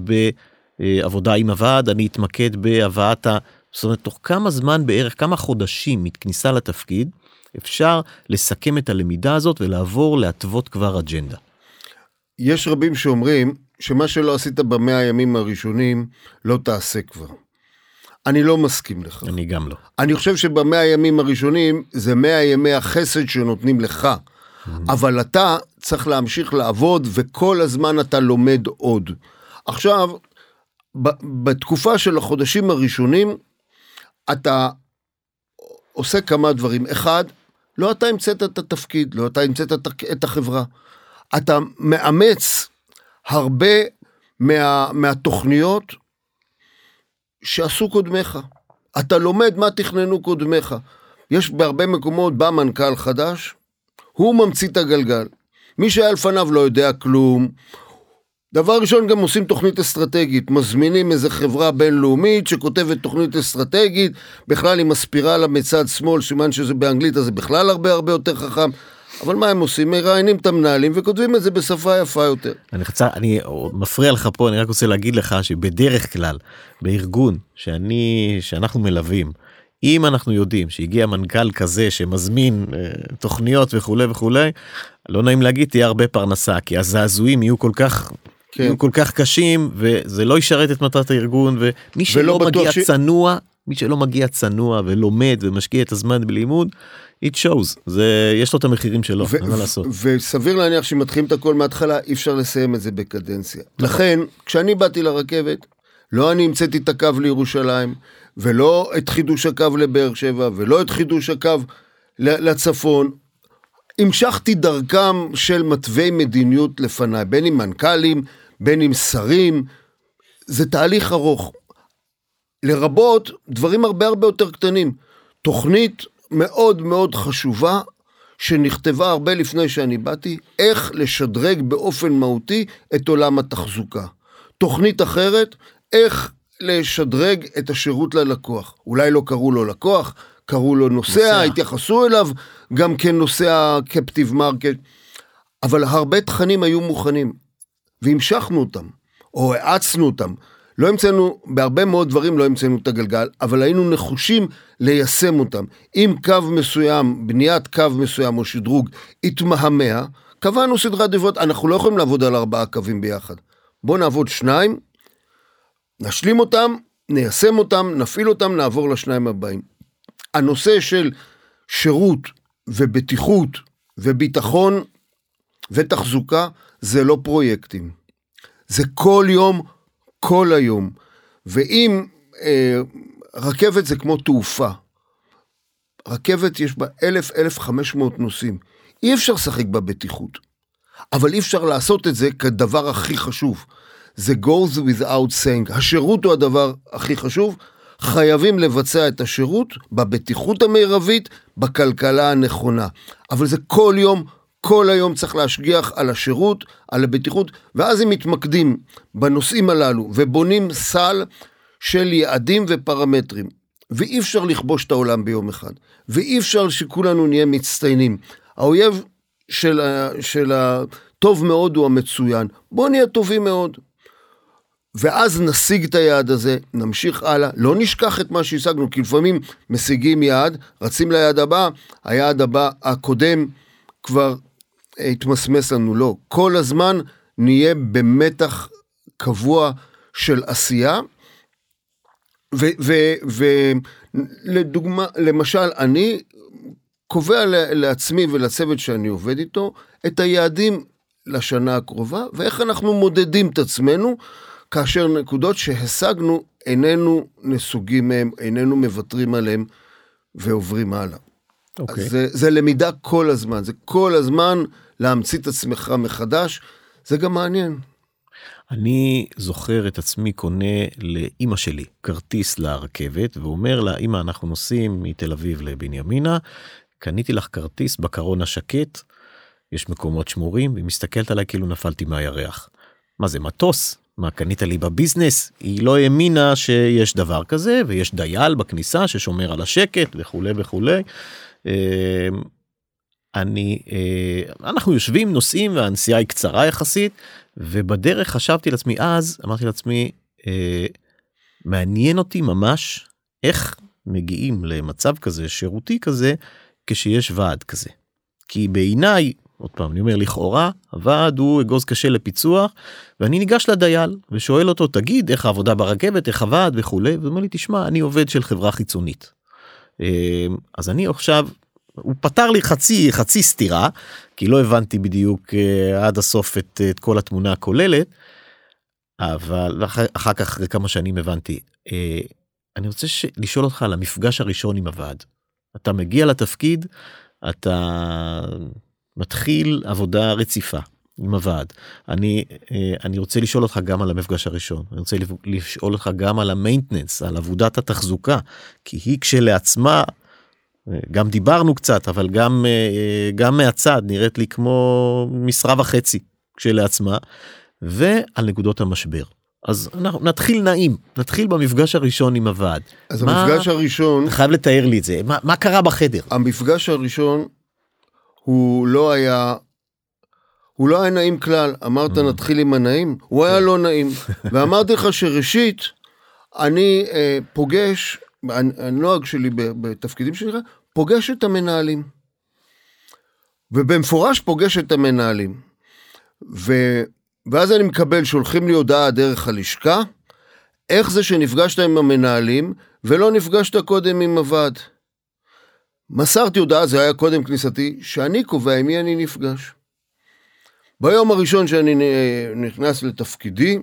בעבודה עם הוועד, אני אתמקד בהבאת ה... זאת אומרת, תוך כמה זמן בערך, כמה חודשים מכניסה לתפקיד, אפשר לסכם את הלמידה הזאת ולעבור להתוות כבר אג'נדה. יש רבים שאומרים שמה שלא עשית במאה הימים הראשונים, לא תעשה כבר. אני לא מסכים לכך. אני גם לא. אני חושב שבמאה הימים הראשונים זה מאה ימי החסד שנותנים לך. Mm-hmm. אבל אתה צריך להמשיך לעבוד וכל הזמן אתה לומד עוד. עכשיו, בתקופה של החודשים הראשונים, אתה עושה כמה דברים. אחד, לא אתה המצאת את התפקיד, לא אתה המצאת את החברה. אתה מאמץ הרבה מה, מהתוכניות שעשו קודמיך. אתה לומד מה תכננו קודמיך. יש בהרבה מקומות, בא מנכ"ל חדש, הוא ממציא את הגלגל. מי שהיה לפניו לא יודע כלום, דבר ראשון גם עושים תוכנית אסטרטגית, מזמינים איזה חברה בינלאומית שכותבת תוכנית אסטרטגית, בכלל עם הספירלה מצד שמאל, סימן שזה באנגלית, אז זה בכלל הרבה הרבה יותר חכם. אבל מה הם עושים? מראיינים את המנהלים וכותבים את זה בשפה יפה יותר. אני, חצה, אני מפריע לך פה, אני רק רוצה להגיד לך שבדרך כלל, בארגון שאני, שאנחנו מלווים, אם אנחנו יודעים שהגיע מנכ"ל כזה שמזמין אה, תוכניות וכולי וכולי, לא נעים להגיד תהיה הרבה פרנסה כי הזעזועים יהיו כל כך כן. כל כך קשים וזה לא ישרת את מטרת הארגון ומי שלא מגיע ש... צנוע מי שלא מגיע צנוע ולומד ומשקיע את הזמן בלימוד it shows. זה יש לו את המחירים שלו ו- מה לעשות. וסביר להניח שמתחילים את הכל מההתחלה אי אפשר לסיים את זה בקדנציה. לכן כשאני באתי לרכבת לא אני המצאתי את הקו לירושלים ולא את חידוש הקו לבאר שבע ולא את חידוש הקו לצפון המשכתי דרכם של מתווי מדיניות לפניי בין אם מנכ"לים בין עם שרים, זה תהליך ארוך. לרבות דברים הרבה הרבה יותר קטנים. תוכנית מאוד מאוד חשובה שנכתבה הרבה לפני שאני באתי, איך לשדרג באופן מהותי את עולם התחזוקה. תוכנית אחרת, איך לשדרג את השירות ללקוח. אולי לא קראו לו לקוח, קראו לו נוסע, נוסע. התייחסו אליו גם כנוסע captive market, אבל הרבה תכנים היו מוכנים. והמשכנו אותם, או האצנו אותם. לא המצאנו, בהרבה מאוד דברים לא המצאנו את הגלגל, אבל היינו נחושים ליישם אותם. אם קו מסוים, בניית קו מסוים או שדרוג התמהמה, קבענו סדרת עדיפויות, אנחנו לא יכולים לעבוד על ארבעה קווים ביחד. בואו נעבוד שניים, נשלים אותם, ניישם אותם, נפעיל אותם, נעבור לשניים הבאים. הנושא של שירות ובטיחות וביטחון ותחזוקה זה לא פרויקטים. זה כל יום, כל היום. ואם אה, רכבת זה כמו תעופה, רכבת יש בה אלף, אלף חמש מאות נוסעים. אי אפשר לשחק בבטיחות. אבל אי אפשר לעשות את זה כדבר הכי חשוב. זה goes without saying. השירות הוא הדבר הכי חשוב. חייבים לבצע את השירות בבטיחות המרבית, בכלכלה הנכונה. אבל זה כל יום, כל היום צריך להשגיח על השירות, על הבטיחות, ואז הם מתמקדים בנושאים הללו ובונים סל של יעדים ופרמטרים. ואי אפשר לכבוש את העולם ביום אחד, ואי אפשר שכולנו נהיה מצטיינים. האויב של, ה, של הטוב מאוד הוא המצוין. בואו נהיה טובים מאוד. ואז נשיג את היעד הזה, נמשיך הלאה, לא נשכח את מה שהשגנו, כי לפעמים משיגים יעד, רצים ליעד הבא, היעד הבא הקודם כבר התמסמס לנו, לא. כל הזמן נהיה במתח קבוע של עשייה, ולדוגמה, למשל, אני קובע לעצמי ולצוות שאני עובד איתו את היעדים לשנה הקרובה, ואיך אנחנו מודדים את עצמנו כאשר נקודות שהשגנו איננו נסוגים מהם, איננו מוותרים עליהם ועוברים הלאה. Okay. אוקיי. זה, זה למידה כל הזמן, זה כל הזמן להמציא את עצמך מחדש, זה גם מעניין. אני זוכר את עצמי קונה לאימא שלי כרטיס לרכבת ואומר לה אמא אנחנו נוסעים מתל אביב לבנימינה קניתי לך כרטיס בקרון השקט יש מקומות שמורים והיא מסתכלת עליי כאילו נפלתי מהירח. מה זה מטוס מה קנית לי בביזנס היא לא האמינה שיש דבר כזה ויש דייל בכניסה ששומר על השקט וכולי וכולי. אני אה, אנחנו יושבים נוסעים והנסיעה היא קצרה יחסית ובדרך חשבתי לעצמי אז אמרתי לעצמי אה, מעניין אותי ממש איך מגיעים למצב כזה שירותי כזה כשיש ועד כזה. כי בעיניי עוד פעם אני אומר לכאורה הוועד הוא אגוז קשה לפיצוח ואני ניגש לדייל ושואל אותו תגיד איך העבודה ברכבת איך הוועד וכולי ואומר לי תשמע אני עובד של חברה חיצונית. אה, אז אני עכשיו הוא פתר לי חצי חצי סתירה כי לא הבנתי בדיוק uh, עד הסוף את, את כל התמונה הכוללת. אבל אחר, אחר כך אחרי כמה שנים הבנתי uh, אני רוצה. לשאול אותך על המפגש הראשון עם הוועד. אתה מגיע לתפקיד אתה מתחיל עבודה רציפה עם הוועד. אני uh, אני רוצה לשאול אותך גם על המפגש הראשון אני רוצה לשאול אותך גם על המיינטננס על עבודת התחזוקה כי היא כשלעצמה גם דיברנו קצת אבל גם אה, גם מהצד נראית לי כמו משרה וחצי כשלעצמה ועל נקודות המשבר. אז אנחנו נתחיל נעים נתחיל במפגש הראשון עם הוועד. אז מה, המפגש הראשון חייב לתאר לי את זה מה, מה קרה בחדר המפגש הראשון הוא לא היה הוא לא היה נעים כלל אמרת mm. נתחיל עם הנעים הוא היה כן. לא נעים ואמרתי לך שראשית אני אה, פוגש הנוהג שלי בתפקידים שלי, פוגש את המנהלים. ובמפורש פוגש את המנהלים. ו... ואז אני מקבל, שולחים לי הודעה דרך הלשכה, איך זה שנפגשת עם המנהלים ולא נפגשת קודם עם הוועד. מסרתי הודעה, זה היה קודם כניסתי, שאני קובע עם מי אני נפגש. ביום הראשון שאני נכנס לתפקידי,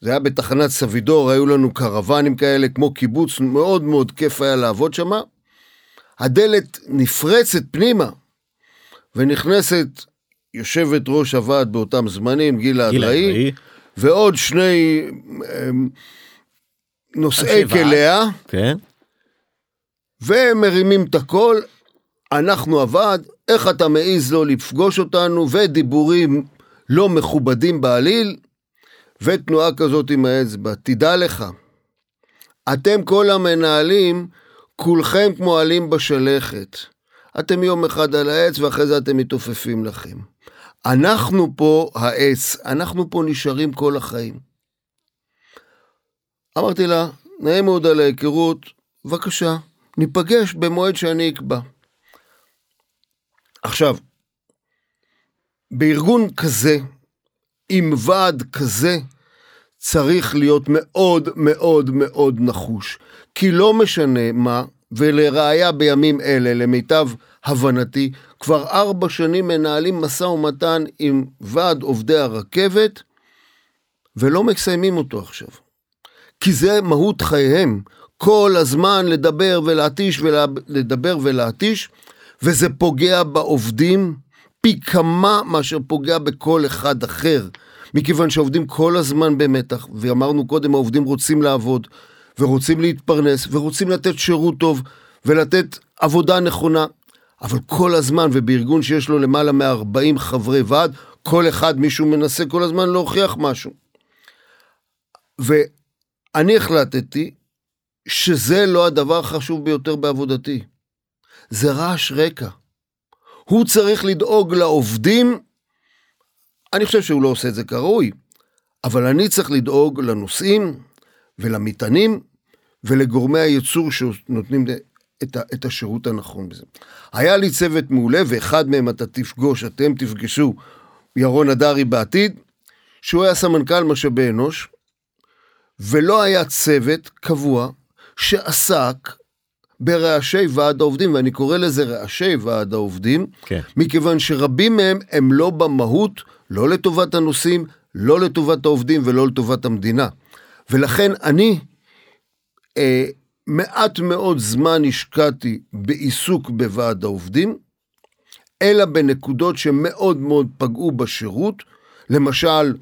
זה היה בתחנת סבידור, היו לנו קרוונים כאלה, כמו קיבוץ, מאוד מאוד כיף היה לעבוד שם. הדלת נפרצת פנימה, ונכנסת יושבת ראש הוועד באותם זמנים, גילה אדראי, ועוד שני אמ, נושאי כליה, כן. ומרימים את הכל, אנחנו הוועד, איך אתה מעז לא לפגוש אותנו, ודיבורים לא מכובדים בעליל, ותנועה כזאת עם האצבע, תדע לך, אתם כל המנהלים, כולכם כמו עלים בשלכת. אתם יום אחד על העץ ואחרי זה אתם מתעופפים לכם. אנחנו פה העץ, אנחנו פה נשארים כל החיים. אמרתי לה, נעים מאוד על ההיכרות, בבקשה, ניפגש במועד שאני אקבע. עכשיו, בארגון כזה, עם ועד כזה צריך להיות מאוד מאוד מאוד נחוש. כי לא משנה מה, ולראיה בימים אלה, למיטב הבנתי, כבר ארבע שנים מנהלים משא ומתן עם ועד עובדי הרכבת, ולא מסיימים אותו עכשיו. כי זה מהות חייהם. כל הזמן לדבר ולהתיש ולדבר ולהתיש, וזה פוגע בעובדים פי כמה מאשר פוגע בכל אחד אחר. מכיוון שהעובדים כל הזמן במתח, ואמרנו קודם, העובדים רוצים לעבוד, ורוצים להתפרנס, ורוצים לתת שירות טוב, ולתת עבודה נכונה, אבל כל הזמן, ובארגון שיש לו למעלה מ-40 חברי ועד, כל אחד, מישהו מנסה כל הזמן להוכיח משהו. ואני החלטתי שזה לא הדבר החשוב ביותר בעבודתי. זה רעש רקע. הוא צריך לדאוג לעובדים, אני חושב שהוא לא עושה את זה כראוי, אבל אני צריך לדאוג לנוסעים ולמטענים ולגורמי הייצור שנותנים את, ה, את השירות הנכון בזה. היה לי צוות מעולה, ואחד מהם אתה תפגוש, אתם תפגשו, ירון הדרי בעתיד, שהוא היה סמנכ"ל משאבי אנוש, ולא היה צוות קבוע שעסק ברעשי ועד העובדים, ואני קורא לזה רעשי ועד העובדים, כן. מכיוון שרבים מהם הם לא במהות, לא לטובת הנושאים, לא לטובת העובדים ולא לטובת המדינה. ולכן אני אה, מעט מאוד זמן השקעתי בעיסוק בוועד העובדים, אלא בנקודות שמאוד מאוד פגעו בשירות, למשל,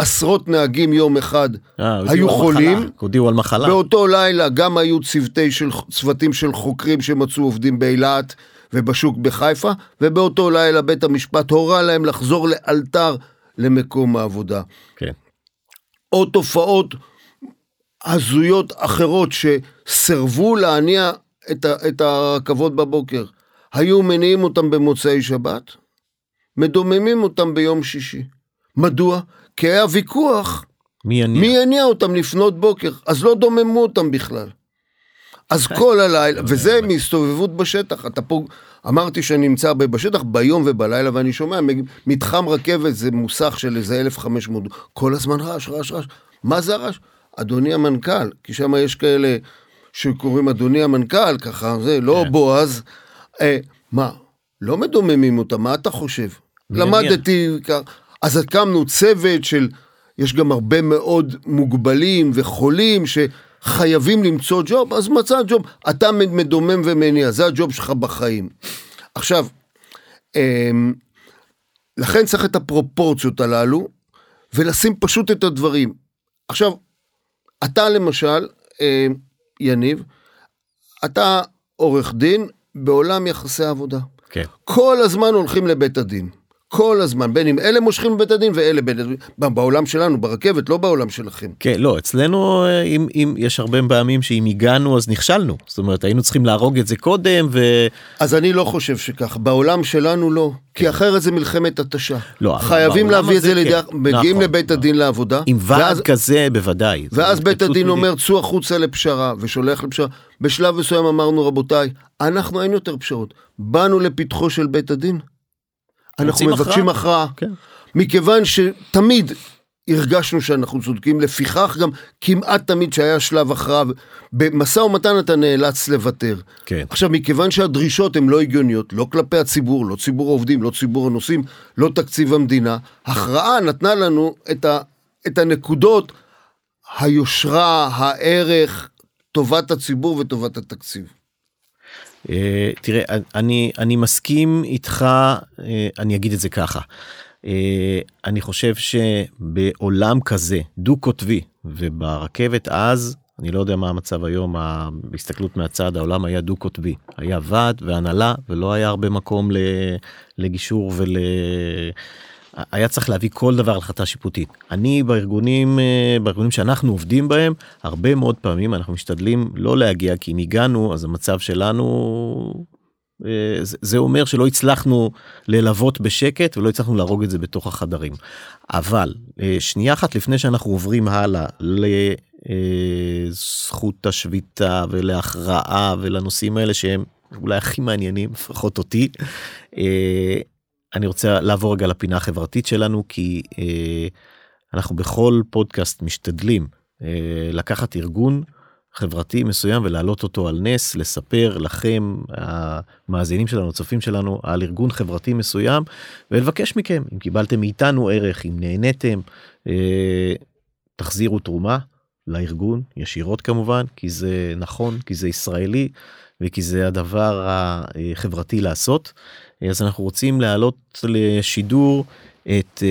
שעשרות נהגים יום אחד 아, אה, היו חולים. הודיעו על מחלה. באותו לילה גם היו צוותי של, צוותים של חוקרים שמצאו עובדים באילת ובשוק בחיפה, ובאותו לילה בית המשפט הורה להם לחזור לאלתר למקום העבודה. כן. או תופעות הזויות אחרות שסרבו להניע את, ה, את הרכבות בבוקר, היו מניעים אותם במוצאי שבת, מדוממים אותם ביום שישי. מדוע? כי היה ויכוח מי יניע? מי יניע אותם לפנות בוקר, אז לא דוממו אותם בכלל. אז כל הלילה, וזה מהסתובבות בשטח, אתה פה, אמרתי שאני נמצא הרבה בשטח ביום ובלילה ואני שומע, מתחם רכבת זה מוסך של איזה 1,500, כל הזמן רעש, רעש, רעש. מה זה הרעש? אדוני המנכ"ל, כי שם יש כאלה שקוראים אדוני המנכ"ל, ככה, זה לא כן. בועז. אה, מה, לא מדוממים אותה, מה אתה חושב? למדתי, אז הקמנו צוות של, יש גם הרבה מאוד מוגבלים וחולים שחייבים למצוא ג'וב, אז מצא ג'וב, אתה מדומם ומניע, זה הג'וב שלך בחיים. עכשיו, אה, לכן צריך את הפרופורציות הללו, ולשים פשוט את הדברים. עכשיו, אתה למשל, אה, יניב, אתה עורך דין בעולם יחסי עבודה. כן. כל הזמן הולכים לבית הדין. כל הזמן, בין אם אלה מושכים בבית הדין ואלה בית הדין, בעולם שלנו, ברכבת, לא בעולם שלכם. כן, לא, אצלנו, אה, אם, אם יש הרבה פעמים שאם הגענו אז נכשלנו, זאת אומרת, היינו צריכים להרוג את זה קודם ו... אז אני לא חושב שכך, בעולם שלנו לא, כי כן. אחרת זה מלחמת התשה. לא, חייבים להביא את זה לידי, כן. מגיעים נכון, לבית נכון. הדין לעבודה. עם ועד ואז, כזה בוודאי. ואז בית הדין. אומר, צאו החוצה לפשרה, ושולח לפשרה. בשלב מסוים אמרנו, רבותיי, אנחנו אין יותר פשרות. באנו לפתחו של בית הדין. אנחנו מבקשים הכרעה. כן. מכיוון שתמיד הרגשנו שאנחנו צודקים, לפיכך גם כמעט תמיד שהיה שלב הכרעה, במשא ומתן אתה נאלץ לוותר. כן. עכשיו, מכיוון שהדרישות הן לא הגיוניות, לא כלפי הציבור, לא ציבור העובדים, לא ציבור הנוסעים, לא תקציב המדינה, הכרעה נתנה לנו את, ה, את הנקודות, היושרה, הערך, טובת הציבור וטובת התקציב. אה, תראה, אני, אני מסכים איתך, אה, אני אגיד את זה ככה. אה, אני חושב שבעולם כזה, דו-קוטבי, וברכבת אז, אני לא יודע מה המצב היום, בהסתכלות מהצד, העולם היה דו-קוטבי. היה ועד והנהלה, ולא היה הרבה מקום לגישור ול... היה צריך להביא כל דבר להחלטה שיפוטית. אני בארגונים, אה, בארגונים שאנחנו עובדים בהם, הרבה מאוד פעמים אנחנו משתדלים לא להגיע, כי אם הגענו, אז המצב שלנו, אה, זה אומר שלא הצלחנו ללוות בשקט ולא הצלחנו להרוג את זה בתוך החדרים. אבל אה, שנייה אחת לפני שאנחנו עוברים הלאה לזכות השביתה ולהכרעה ולנושאים האלה שהם אולי הכי מעניינים, לפחות אותי, אני רוצה לעבור רגע לפינה החברתית שלנו כי אה, אנחנו בכל פודקאסט משתדלים אה, לקחת ארגון חברתי מסוים ולהעלות אותו על נס לספר לכם המאזינים שלנו צופים שלנו על ארגון חברתי מסוים ולבקש מכם אם קיבלתם מאיתנו ערך אם נהניתם אה, תחזירו תרומה לארגון ישירות כמובן כי זה נכון כי זה ישראלי וכי זה הדבר החברתי לעשות. אז אנחנו רוצים להעלות לשידור את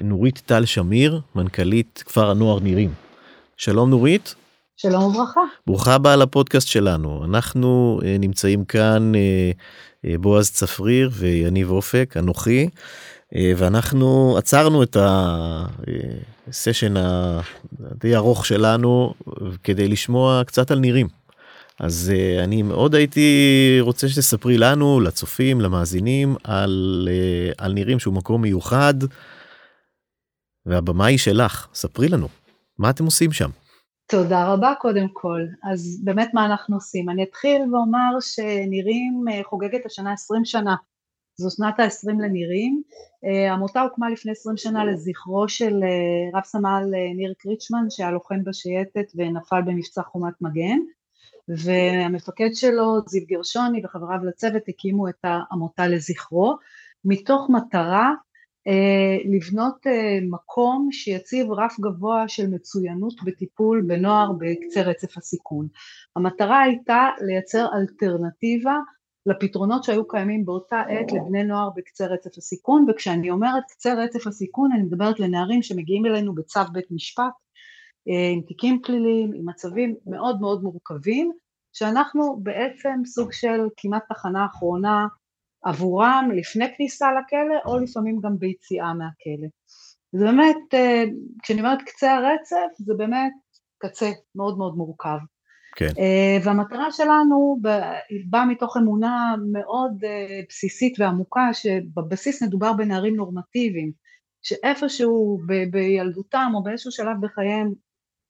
נורית טל שמיר, מנכ"לית כפר הנוער נירים. שלום נורית. שלום וברכה. ברוכה הבאה לפודקאסט שלנו. אנחנו נמצאים כאן, בועז צפריר ויניב אופק, אנוכי. אה, ואנחנו עצרנו את הסשן הדי ארוך שלנו כדי לשמוע קצת על נירים. אז אה, אני מאוד הייתי רוצה שתספרי לנו, לצופים, למאזינים, על, אה, על נירים שהוא מקום מיוחד, והבמה היא שלך, ספרי לנו, מה אתם עושים שם? תודה רבה קודם כל. אז באמת מה אנחנו עושים? אני אתחיל ואומר שנירים חוגגת השנה 20 שנה. זו שנת ה-20 לנירים. אה, העמותה הוקמה לפני 20 שנה לזכרו של אה, רב סמל אה, ניר קריצ'מן שהיה לוחם בשייטת ונפל במבצע חומת מגן והמפקד שלו זיו גרשוני וחבריו לצוות הקימו את העמותה לזכרו מתוך מטרה לבנות מקום שיציב רף גבוה של מצוינות בטיפול בנוער בקצה רצף הסיכון. המטרה הייתה לייצר אלטרנטיבה לפתרונות שהיו קיימים באותה עת לבני נוער בקצה רצף הסיכון וכשאני אומרת קצה רצף הסיכון אני מדברת לנערים שמגיעים אלינו בצו בית משפט אה, עם תיקים פליליים, עם מצבים מאוד מאוד מורכבים שאנחנו בעצם סוג של כמעט תחנה אחרונה עבורם לפני כניסה לכלא או לפעמים גם ביציאה מהכלא. זה באמת, אה, כשאני אומרת קצה הרצף זה באמת קצה מאוד מאוד מורכב. כן. אה, והמטרה שלנו באה מתוך אמונה מאוד אה, בסיסית ועמוקה שבבסיס מדובר בנערים נורמטיביים שאיפשהו ב- בילדותם או באיזשהו שלב בחייהם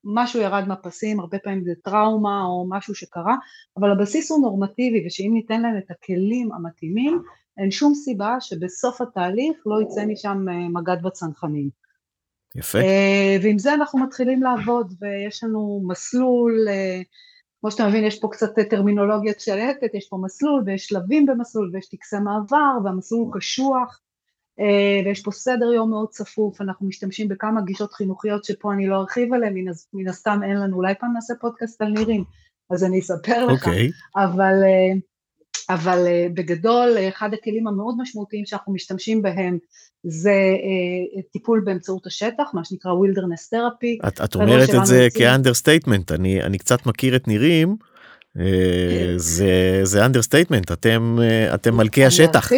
משהו ירד מהפסים, הרבה פעמים זה טראומה או משהו שקרה, אבל הבסיס הוא נורמטיבי ושאם ניתן להם את הכלים המתאימים אין שום סיבה שבסוף התהליך לא יצא משם אה, מג"ד בצנחנים. יפה. ועם זה אנחנו מתחילים לעבוד ויש לנו מסלול כמו שאתה מבין יש פה קצת טרמינולוגיה שלטת, יש פה מסלול ויש שלבים במסלול ויש טקסי מעבר והמסלול הוא קשוח אה, ויש פה סדר יום מאוד צפוף, אנחנו משתמשים בכמה גישות חינוכיות שפה אני לא ארחיב עליהן, מן, מן הסתם אין לנו, אולי פעם נעשה פודקאסט על נירים, אז אני אספר לך, okay. אוקיי. אבל, אה, אבל אה, בגדול אחד הכלים המאוד משמעותיים שאנחנו משתמשים בהם זה אה, טיפול באמצעות השטח, מה שנקרא wilderness therapy. את, את אומרת את זה כ understatement, אני, אני קצת מכיר את נירים, אה. זה זה understatement אתם אה, אתם מלכי השטח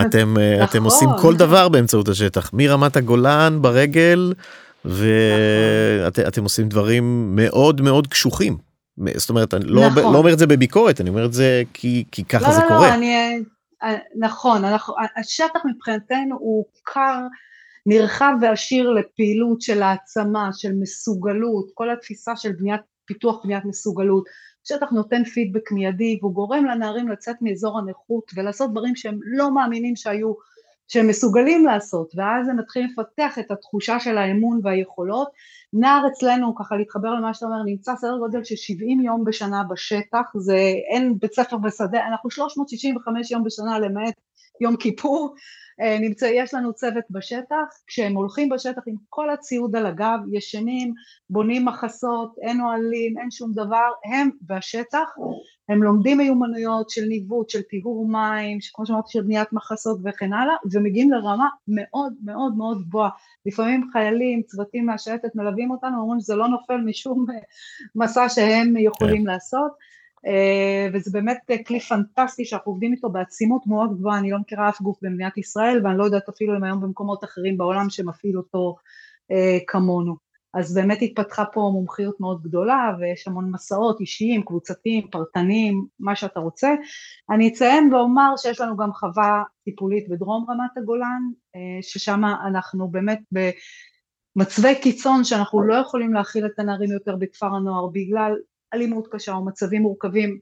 אתם אתם נכון. עושים כל דבר באמצעות השטח מרמת הגולן ברגל ואתם נכון. עושים דברים מאוד מאוד קשוחים זאת אומרת אני לא, נכון. לא אומר את זה בביקורת אני אומר את זה כי כי ככה לא, זה לא, קורה. לא, אני, נכון, אנחנו, השטח מבחינתנו הוא כר נרחב ועשיר לפעילות של העצמה, של מסוגלות, כל התפיסה של בניית, פיתוח בניית מסוגלות, שטח נותן פידבק מיידי והוא גורם לנערים לצאת מאזור הנכות ולעשות דברים שהם לא מאמינים שהיו, שהם מסוגלים לעשות. ואז הם מתחילים לפתח את התחושה של האמון והיכולות. נער אצלנו, ככה להתחבר למה שאתה אומר, נמצא סדר גודל של 70 יום בשנה בשטח, זה אין בית ספר בשדה, אנחנו 365 יום בשנה למעט יום כיפור, אה, נמצא, יש לנו צוות בשטח, כשהם הולכים בשטח עם כל הציוד על הגב, ישנים, בונים מחסות, אין אוהלים, אין שום דבר, הם והשטח, הם לומדים מיומנויות של ניווט, של טיהור מים, כמו שאמרתי של בניית מחסות וכן הלאה, ומגיעים לרמה מאוד מאוד מאוד גבוהה. לפעמים חיילים, צוותים מהשייטת מלווים אותנו, אומרים שזה לא נופל משום מסע שהם יכולים כן. לעשות. אה, וזה באמת כלי פנטסטי שאנחנו עובדים איתו בעצימות מאוד גבוהה, אני לא מכירה אף גוף במדינת ישראל ואני לא יודעת אפילו אם היום במקומות אחרים בעולם שמפעיל אותו אה, כמונו. אז באמת התפתחה פה מומחיות מאוד גדולה ויש המון מסעות אישיים, קבוצתיים, פרטניים, מה שאתה רוצה. אני אציין ואומר שיש לנו גם חווה טיפולית בדרום רמת הגולן, אה, ששם אנחנו באמת במצבי קיצון שאנחנו לא יכולים להכיל את הנערים יותר בכפר הנוער בגלל אלימות קשה או מצבים מורכבים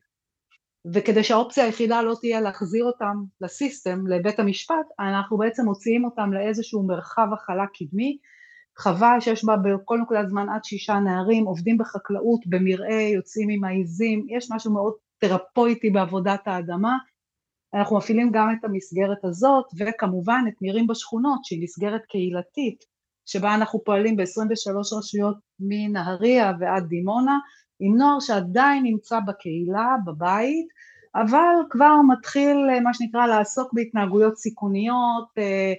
וכדי שהאופציה היחידה לא תהיה להחזיר אותם לסיסטם, לבית המשפט, אנחנו בעצם מוציאים אותם לאיזשהו מרחב הכלה קדמי, חווה שיש בה בכל נקודת זמן עד שישה נערים, עובדים בחקלאות, במרעה, יוצאים עם העיזים, יש משהו מאוד תרפויטי בעבודת האדמה, אנחנו מפעילים גם את המסגרת הזאת וכמובן את נירים בשכונות שהיא מסגרת קהילתית שבה אנחנו פועלים ב-23 רשויות מנהריה ועד דימונה עם נוער שעדיין נמצא בקהילה, בבית, אבל כבר מתחיל מה שנקרא לעסוק בהתנהגויות סיכוניות, אה,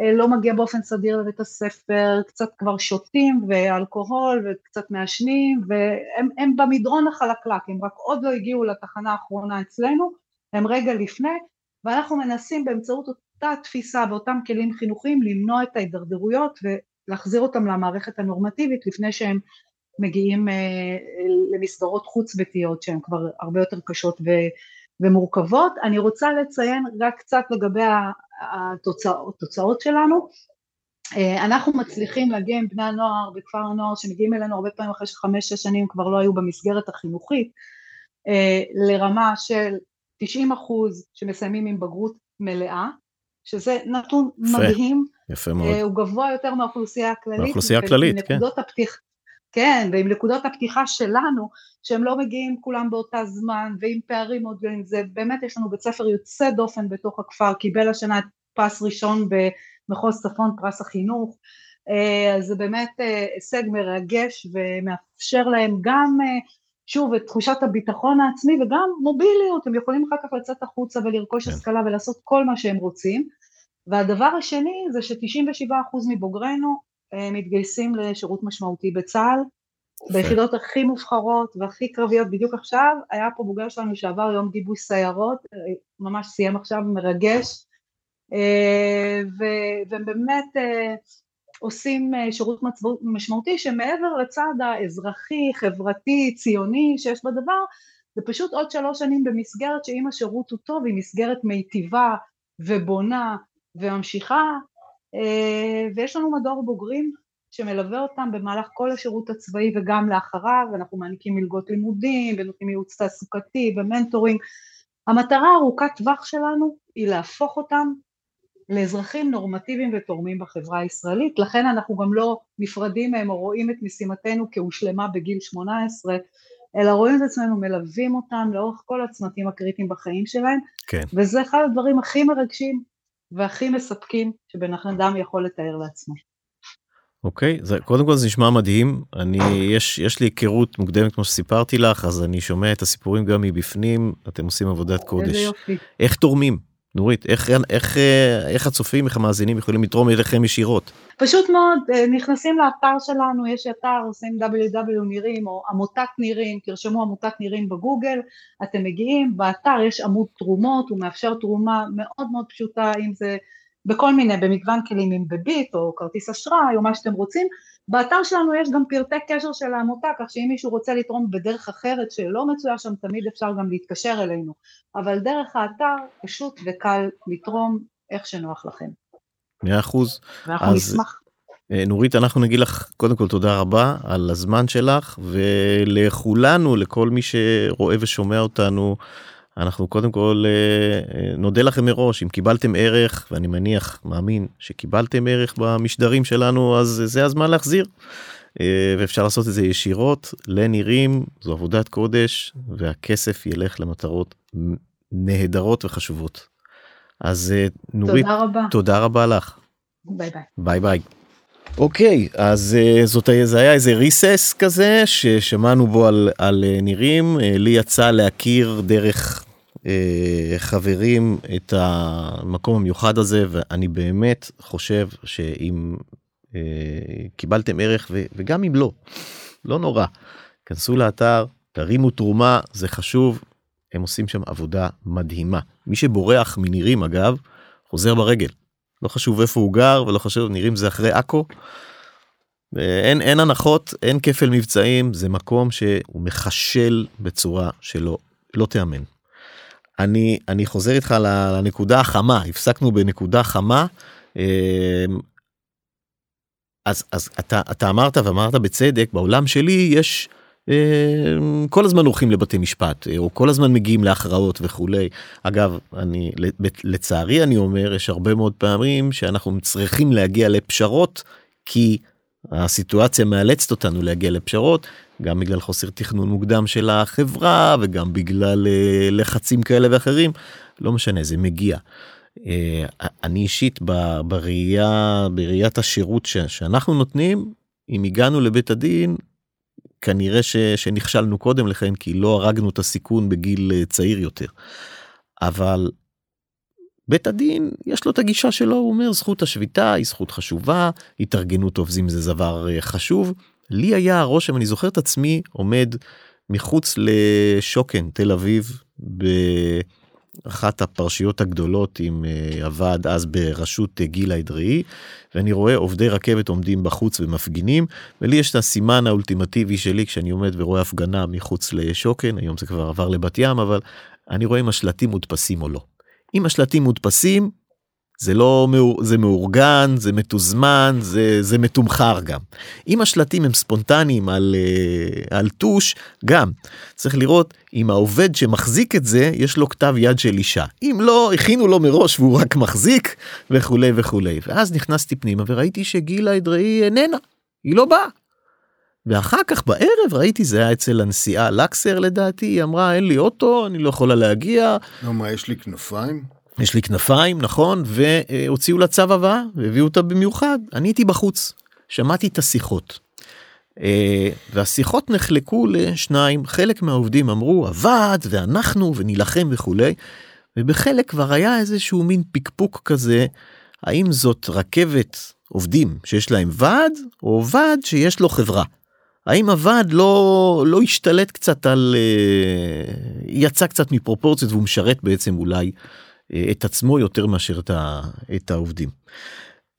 אה, לא מגיע באופן סדיר לבית הספר, קצת כבר שותים ואלכוהול וקצת מעשנים, והם במדרון החלקלק, הם רק עוד לא הגיעו לתחנה האחרונה אצלנו, הם רגע לפני, ואנחנו מנסים באמצעות אותה תפיסה ואותם כלים חינוכיים למנוע את ההידרדרויות ולהחזיר אותם למערכת הנורמטיבית לפני שהם מגיעים אה, למסגרות חוץ ביתיות שהן כבר הרבה יותר קשות ו, ומורכבות. אני רוצה לציין רק קצת לגבי התוצאות, התוצאות שלנו. אה, אנחנו מצליחים להגיע עם בני הנוער בכפר הנוער שמגיעים אלינו הרבה פעמים אחרי שחמש-שש שנים כבר לא היו במסגרת החינוכית אה, לרמה של 90 אחוז שמסיימים עם בגרות מלאה, שזה נתון יפה, מדהים, יפה מאוד. הוא גבוה יותר מהאוכלוסייה הכללית, מהאוכלוסייה הכללית, כן. הפתיח, כן, ועם נקודות הפתיחה שלנו, שהם לא מגיעים כולם באותה זמן, ועם פערים מאוד גדולים, זה באמת יש לנו בית ספר יוצא דופן בתוך הכפר, קיבל השנה את פרס ראשון במחוז צפון, פרס החינוך, אה, אז זה באמת אה, הישג מרגש ומאפשר להם גם, אה, שוב, את תחושת הביטחון העצמי וגם מוביליות, הם יכולים אחר כך לצאת החוצה ולרכוש כן. השכלה ולעשות כל מה שהם רוצים. והדבר השני זה ש-97% מבוגרינו מתגייסים לשירות משמעותי בצה"ל, ביחידות הכי מובחרות והכי קרביות בדיוק עכשיו, היה פה בוגר שלנו שעבר יום גיבוש סיירות, ממש סיים עכשיו, מרגש, אה, והם באמת אה, עושים אה, שירות משמעותי שמעבר לצד האזרחי, חברתי, ציוני שיש בדבר, זה פשוט עוד שלוש שנים במסגרת שאם השירות הוא טוב, היא מסגרת מיטיבה ובונה וממשיכה, ויש לנו מדור בוגרים שמלווה אותם במהלך כל השירות הצבאי וגם לאחריו, ואנחנו מעניקים מלגות לימודים ונותנים ייעוץ תעסוקתי ו mentoring. המטרה ארוכת טווח שלנו היא להפוך אותם לאזרחים נורמטיביים ותורמים בחברה הישראלית, לכן אנחנו גם לא נפרדים מהם או רואים את משימתנו כהושלמה בגיל 18, אלא רואים את עצמנו מלווים אותם לאורך כל הצמתים הקריטיים בחיים שלהם, כן. וזה אחד הדברים הכי מרגשים והכי מספקים שבן אדם יכול לתאר לעצמו. אוקיי, זה, קודם כל זה נשמע מדהים, אני, יש, יש לי היכרות מוקדמת כמו שסיפרתי לך, אז אני שומע את הסיפורים גם מבפנים, אתם עושים עבודת קודש. איזה יופי. איך תורמים? נורית, איך, איך, איך, איך הצופים, איך המאזינים יכולים לתרום אליכם ישירות? פשוט מאוד, אה, נכנסים לאתר שלנו, יש אתר, עושים www נירים או עמותת נירים, תרשמו עמותת נירים בגוגל, אתם מגיעים, באתר יש עמוד תרומות, הוא מאפשר תרומה מאוד מאוד פשוטה, אם זה בכל מיני, במגוון כלים, אם בביט או כרטיס אשראי או מה שאתם רוצים. באתר שלנו יש גם פרטי קשר של העמותה, כך שאם מישהו רוצה לתרום בדרך אחרת שלא מצויה שם, תמיד אפשר גם להתקשר אלינו. אבל דרך האתר פשוט וקל לתרום איך שנוח לכם. מאה אחוז. ואנחנו אז... נשמח. אה, נורית אנחנו נגיד לך קודם כל תודה רבה על הזמן שלך ולכולנו לכל מי שרואה ושומע אותנו אנחנו קודם כל אה, אה, נודה לכם מראש אם קיבלתם ערך ואני מניח מאמין שקיבלתם ערך במשדרים שלנו אז זה הזמן להחזיר. אה, ואפשר לעשות את זה ישירות לנירים זו עבודת קודש והכסף ילך למטרות נהדרות וחשובות. אז נורית תודה רבה תודה רבה לך. ביי ביי. ביי ביי. אוקיי אז זאת זה היה איזה recess כזה ששמענו בו על, על נירים לי יצא להכיר דרך חברים את המקום המיוחד הזה ואני באמת חושב שאם אה, קיבלתם ערך וגם אם לא, לא נורא, כנסו לאתר, תרימו תרומה, זה חשוב, הם עושים שם עבודה מדהימה. מי שבורח מנירים אגב, חוזר ברגל. לא חשוב איפה הוא גר ולא חשוב, נירים זה אחרי עכו. אין, אין הנחות, אין כפל מבצעים, זה מקום שהוא מחשל בצורה שלא לא תיאמן. אני אני חוזר איתך לנקודה החמה הפסקנו בנקודה חמה. אמ, אז אז אתה אתה אמרת ואמרת בצדק בעולם שלי יש אמ, כל הזמן הולכים לבתי משפט או כל הזמן מגיעים להכרעות וכולי אגב אני לצערי אני אומר יש הרבה מאוד פעמים שאנחנו צריכים להגיע לפשרות כי הסיטואציה מאלצת אותנו להגיע לפשרות גם בגלל חוסר תכנון מוקדם של החברה וגם בגלל uh, לחצים כאלה ואחרים לא משנה זה מגיע. Uh, אני אישית בראייה בראיית השירות שאנחנו נותנים אם הגענו לבית הדין כנראה ש, שנכשלנו קודם לכן כי לא הרגנו את הסיכון בגיל uh, צעיר יותר. אבל בית הדין יש לו את הגישה שלו הוא אומר זכות השביתה היא זכות חשובה התארגנות עובדים זה דבר אה, חשוב. לי היה הרושם אני זוכר את עצמי עומד מחוץ לשוקן תל אביב באחת הפרשיות הגדולות עם אה, הוועד אז בראשות גילה אדראי ואני רואה עובדי רכבת עומדים בחוץ ומפגינים ולי יש את הסימן האולטימטיבי שלי כשאני עומד ורואה הפגנה מחוץ לשוקן היום זה כבר עבר לבת ים אבל אני רואה אם השלטים מודפסים או לא. אם השלטים מודפסים זה לא זה מאורגן זה מתוזמן זה זה מתומחר גם. אם השלטים הם ספונטניים על אה, על טוש גם. צריך לראות אם העובד שמחזיק את זה יש לו כתב יד של אישה. אם לא הכינו לו מראש והוא רק מחזיק וכולי וכולי ואז נכנסתי פנימה וראיתי שגילה אדראי איננה. היא לא באה. ואחר כך בערב ראיתי זה היה אצל הנשיאה לקסר לדעתי היא אמרה אין לי אוטו אני לא יכולה להגיע. לא מה יש לי כנפיים? יש לי כנפיים נכון והוציאו לה צו הבאה והביאו אותה במיוחד אני הייתי בחוץ שמעתי את השיחות. אה, והשיחות נחלקו לשניים חלק מהעובדים אמרו הוועד ואנחנו ונילחם וכולי ובחלק כבר היה איזשהו מין פקפוק כזה האם זאת רכבת עובדים שיש להם ועד או ועד שיש לו חברה. האם הוועד לא לא השתלט קצת על אה, יצא קצת מפרופורציות והוא משרת בעצם אולי אה, את עצמו יותר מאשר את, ה, את העובדים.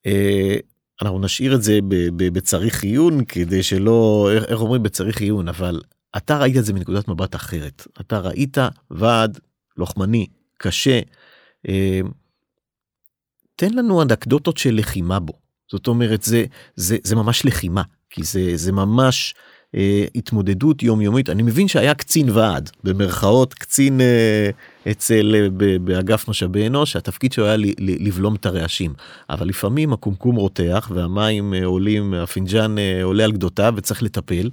אה, אנחנו נשאיר את זה בצריך עיון כדי שלא איך אומרים בצריך עיון אבל אתה ראית את זה מנקודת מבט אחרת אתה ראית ועד לוחמני קשה. תן לנו אנקדוטות של לחימה בו זאת אומרת זה זה זה ממש לחימה כי זה זה ממש אה, התמודדות יומיומית אני מבין שהיה קצין ועד במרכאות קצין אה, אצל אה, באגף משאבי אנוש התפקיד שלו היה ל, ל, לבלום את הרעשים אבל לפעמים הקומקום רותח והמים אה, עולים הפינג'אן אה, עולה על גדותיו וצריך לטפל.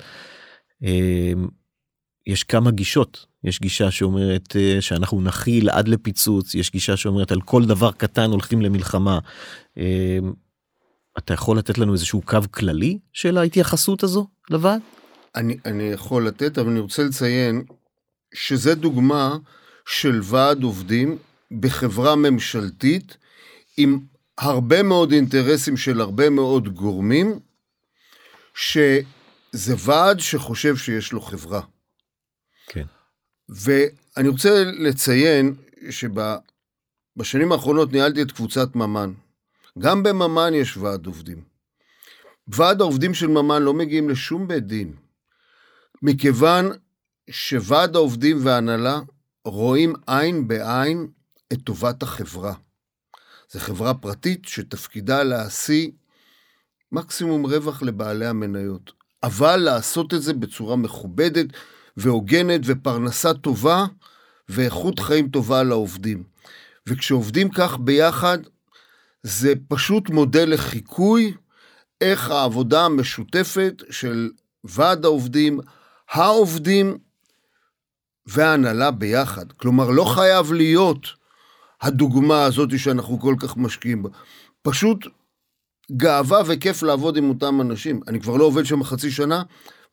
אה, יש כמה גישות יש גישה שאומרת אה, שאנחנו נכיל עד לפיצוץ יש גישה שאומרת על כל דבר קטן הולכים למלחמה. אתה יכול לתת לנו איזשהו קו כללי של ההתייחסות הזו לוועד? אני, אני יכול לתת, אבל אני רוצה לציין שזה דוגמה של ועד עובדים בחברה ממשלתית עם הרבה מאוד אינטרסים של הרבה מאוד גורמים, שזה ועד שחושב שיש לו חברה. כן. ואני רוצה לציין שבשנים האחרונות ניהלתי את קבוצת ממן. גם בממן יש ועד עובדים. ועד העובדים של ממן לא מגיעים לשום בית דין. מכיוון שוועד העובדים וההנהלה רואים עין בעין את טובת החברה. זו חברה פרטית שתפקידה להשיא מקסימום רווח לבעלי המניות, אבל לעשות את זה בצורה מכובדת והוגנת ופרנסה טובה ואיכות חיים טובה לעובדים. וכשעובדים כך ביחד, זה פשוט מודל לחיקוי איך העבודה המשותפת של ועד העובדים, העובדים וההנהלה ביחד. כלומר, לא חייב להיות הדוגמה הזאת שאנחנו כל כך משקיעים בה. פשוט גאווה וכיף לעבוד עם אותם אנשים. אני כבר לא עובד שם חצי שנה,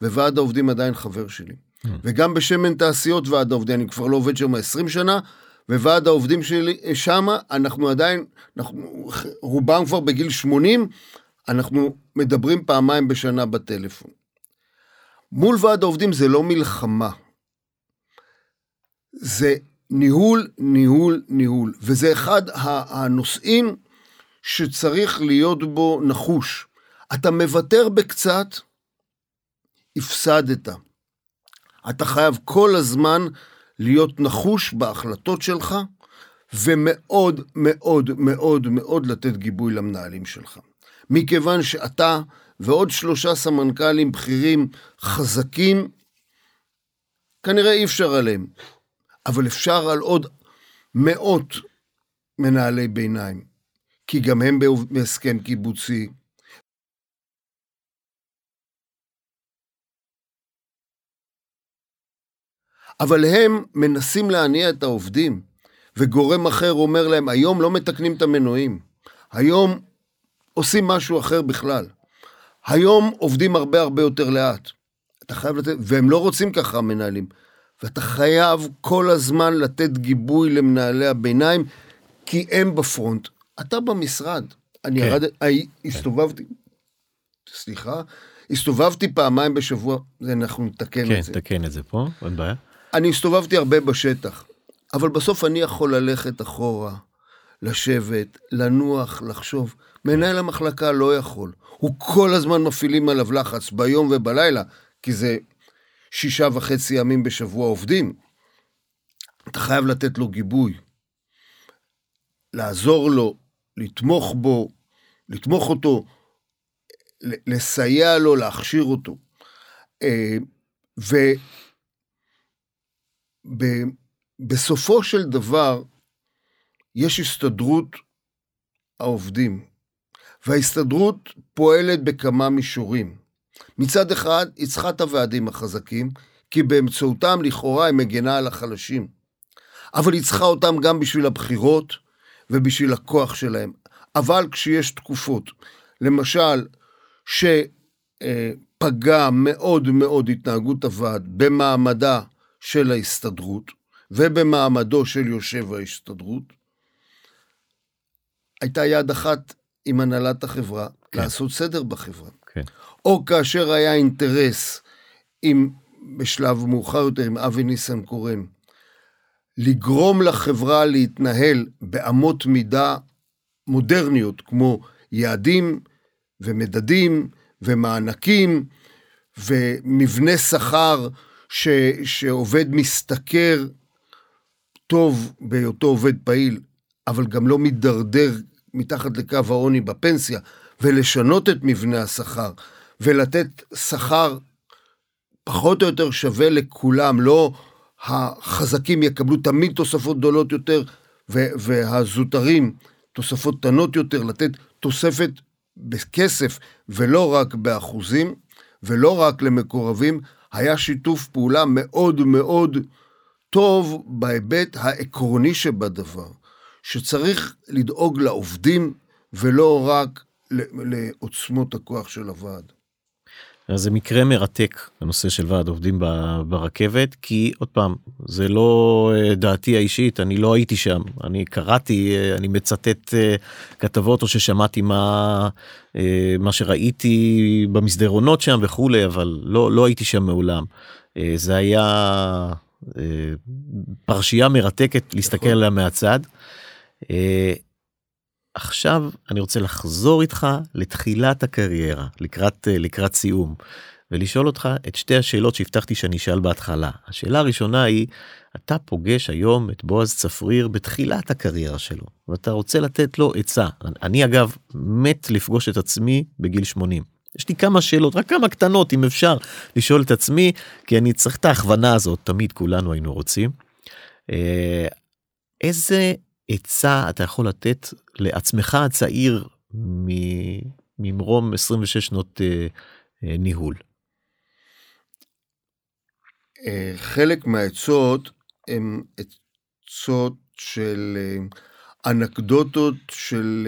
וועד העובדים עדיין חבר שלי. Mm. וגם בשמן תעשיות ועד העובדים, אני כבר לא עובד שם 20 שנה, וועד העובדים שלי שם, אנחנו עדיין, אנחנו, רובם כבר בגיל 80, אנחנו מדברים פעמיים בשנה בטלפון. מול ועד העובדים זה לא מלחמה. זה ניהול, ניהול, ניהול. וזה אחד הנושאים שצריך להיות בו נחוש. אתה מוותר בקצת, הפסדת. אתה חייב כל הזמן להיות נחוש בהחלטות שלך, ומאוד מאוד מאוד מאוד לתת גיבוי למנהלים שלך. מכיוון שאתה ועוד שלושה סמנכ"לים בכירים חזקים, כנראה אי אפשר עליהם, אבל אפשר על עוד מאות מנהלי ביניים, כי גם הם בהסכם קיבוצי. אבל הם מנסים להניע את העובדים, וגורם אחר אומר להם, היום לא מתקנים את המנועים, היום עושים משהו אחר בכלל. היום עובדים הרבה הרבה יותר לאט. אתה חייב לתת, והם לא רוצים ככה המנהלים. ואתה חייב כל הזמן לתת גיבוי למנהלי הביניים, כי הם בפרונט, אתה במשרד. אני כן. ירד, הי- הסתובבתי, סליחה, הסתובבתי פעמיים בשבוע, אנחנו נתקן כן, את זה. תקן את זה פה, אין בעיה. אני הסתובבתי הרבה בשטח, אבל בסוף אני יכול ללכת אחורה, לשבת, לנוח, לחשוב. מנהל המחלקה לא יכול. הוא כל הזמן מפעילים עליו לחץ, ביום ובלילה, כי זה שישה וחצי ימים בשבוע עובדים. אתה חייב לתת לו גיבוי. לעזור לו, לתמוך בו, לתמוך אותו, לסייע לו, להכשיר אותו. אה, ו... ב- בסופו של דבר, יש הסתדרות העובדים, וההסתדרות פועלת בכמה מישורים. מצד אחד, היא צריכה את הוועדים החזקים, כי באמצעותם לכאורה היא מגנה על החלשים. אבל היא צריכה אותם גם בשביל הבחירות ובשביל הכוח שלהם. אבל כשיש תקופות, למשל, שפגע מאוד מאוד התנהגות הוועד במעמדה של ההסתדרות ובמעמדו של יושב ההסתדרות, הייתה יד אחת עם הנהלת החברה כן. לעשות סדר בחברה. כן. או כאשר היה אינטרס עם, בשלב מאוחר יותר עם אבי ניסנקורן, לגרום לחברה להתנהל באמות מידה מודרניות, כמו יעדים ומדדים ומענקים ומבנה שכר ש, שעובד משתכר טוב בהיותו עובד פעיל, אבל גם לא מידרדר מתחת לקו העוני בפנסיה, ולשנות את מבנה השכר, ולתת שכר פחות או יותר שווה לכולם, לא החזקים יקבלו תמיד תוספות גדולות יותר, והזוטרים תוספות קטנות יותר, לתת תוספת בכסף ולא רק באחוזים, ולא רק למקורבים, היה שיתוף פעולה מאוד מאוד טוב בהיבט העקרוני שבדבר, שצריך לדאוג לעובדים ולא רק לעוצמות הכוח של הוועד. אז זה מקרה מרתק הנושא של ועד עובדים ברכבת כי עוד פעם זה לא אה, דעתי האישית אני לא הייתי שם אני קראתי אה, אני מצטט אה, כתבות או ששמעתי מה מה שראיתי במסדרונות שם וכולי אבל לא לא הייתי שם מעולם זה היה פרשייה מרתקת להסתכל נכון. עליה מהצד. עכשיו אני רוצה לחזור איתך לתחילת הקריירה לקראת אה, לקראת סיום ולשאול אותך את שתי השאלות שהבטחתי שאני אשאל בהתחלה. השאלה הראשונה היא אתה פוגש היום את בועז צפריר בתחילת הקריירה שלו ואתה רוצה לתת לו עצה. אני אגב מת לפגוש את עצמי בגיל 80. יש לי כמה שאלות רק כמה קטנות אם אפשר לשאול את עצמי כי אני צריך את ההכוונה הזאת תמיד כולנו היינו רוצים. אה, איזה עצה אתה יכול לתת לעצמך הצעיר ממרום 26 שנות אה, אה, ניהול. אה, חלק מהעצות הן עצות של אנקדוטות של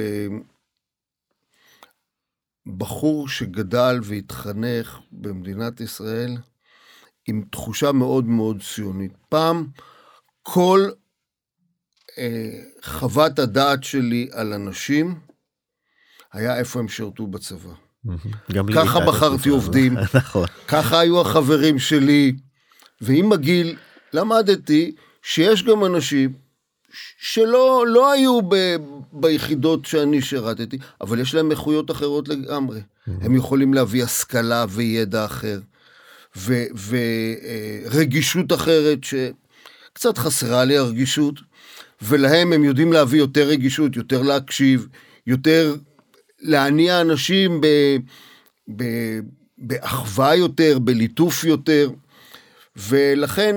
בחור שגדל והתחנך במדינת ישראל עם תחושה מאוד מאוד ציונית. פעם כל חוות הדעת שלי על אנשים היה איפה הם שירתו בצבא. ככה בחרתי. עובדים. נכון. ככה היו החברים שלי, ועם הגיל למדתי שיש גם אנשים שלא לא היו ב, ביחידות שאני שירתתי, אבל יש להם איכויות אחרות לגמרי. הם יכולים להביא השכלה וידע אחר, ורגישות אחרת, שקצת חסרה לי הרגישות, ולהם הם יודעים להביא יותר רגישות, יותר להקשיב, יותר להניע אנשים ב... ב באחווה יותר, בליטוף יותר, ולכן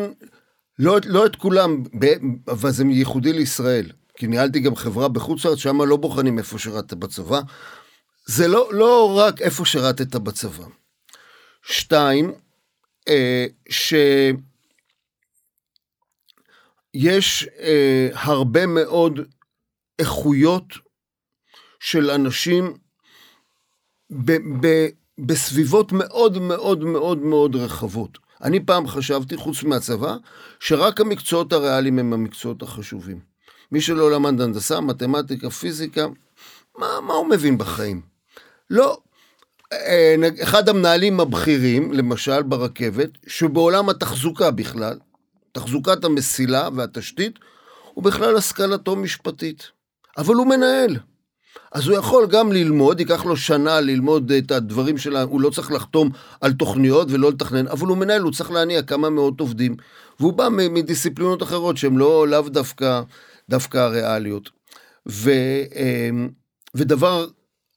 לא, לא את כולם, ב- אבל זה ייחודי לישראל, כי ניהלתי גם חברה בחוץ לארץ, שם לא בוחנים איפה שירתת בצבא, זה לא, לא רק איפה שירתת בצבא. שתיים, אה, שיש אה, הרבה מאוד איכויות של אנשים ב, ב, בסביבות מאוד מאוד מאוד מאוד רחבות. אני פעם חשבתי, חוץ מהצבא, שרק המקצועות הריאליים הם המקצועות החשובים. מי שלא למד הנדסה, מתמטיקה, פיזיקה, מה, מה הוא מבין בחיים? לא. אה, אחד המנהלים הבכירים, למשל ברכבת, שבעולם התחזוקה בכלל, תחזוקת המסילה והתשתית, הוא בכלל השכלתו משפטית. אבל הוא מנהל. אז הוא יכול גם ללמוד, ייקח לו שנה ללמוד את הדברים שלה, הוא לא צריך לחתום על תוכניות ולא לתכנן, אבל הוא מנהל, הוא צריך להניע כמה מאות עובדים. והוא בא מדיסציפלינות אחרות שהן לא לאו דווקא, דווקא ריאליות. ו, אמ, ודבר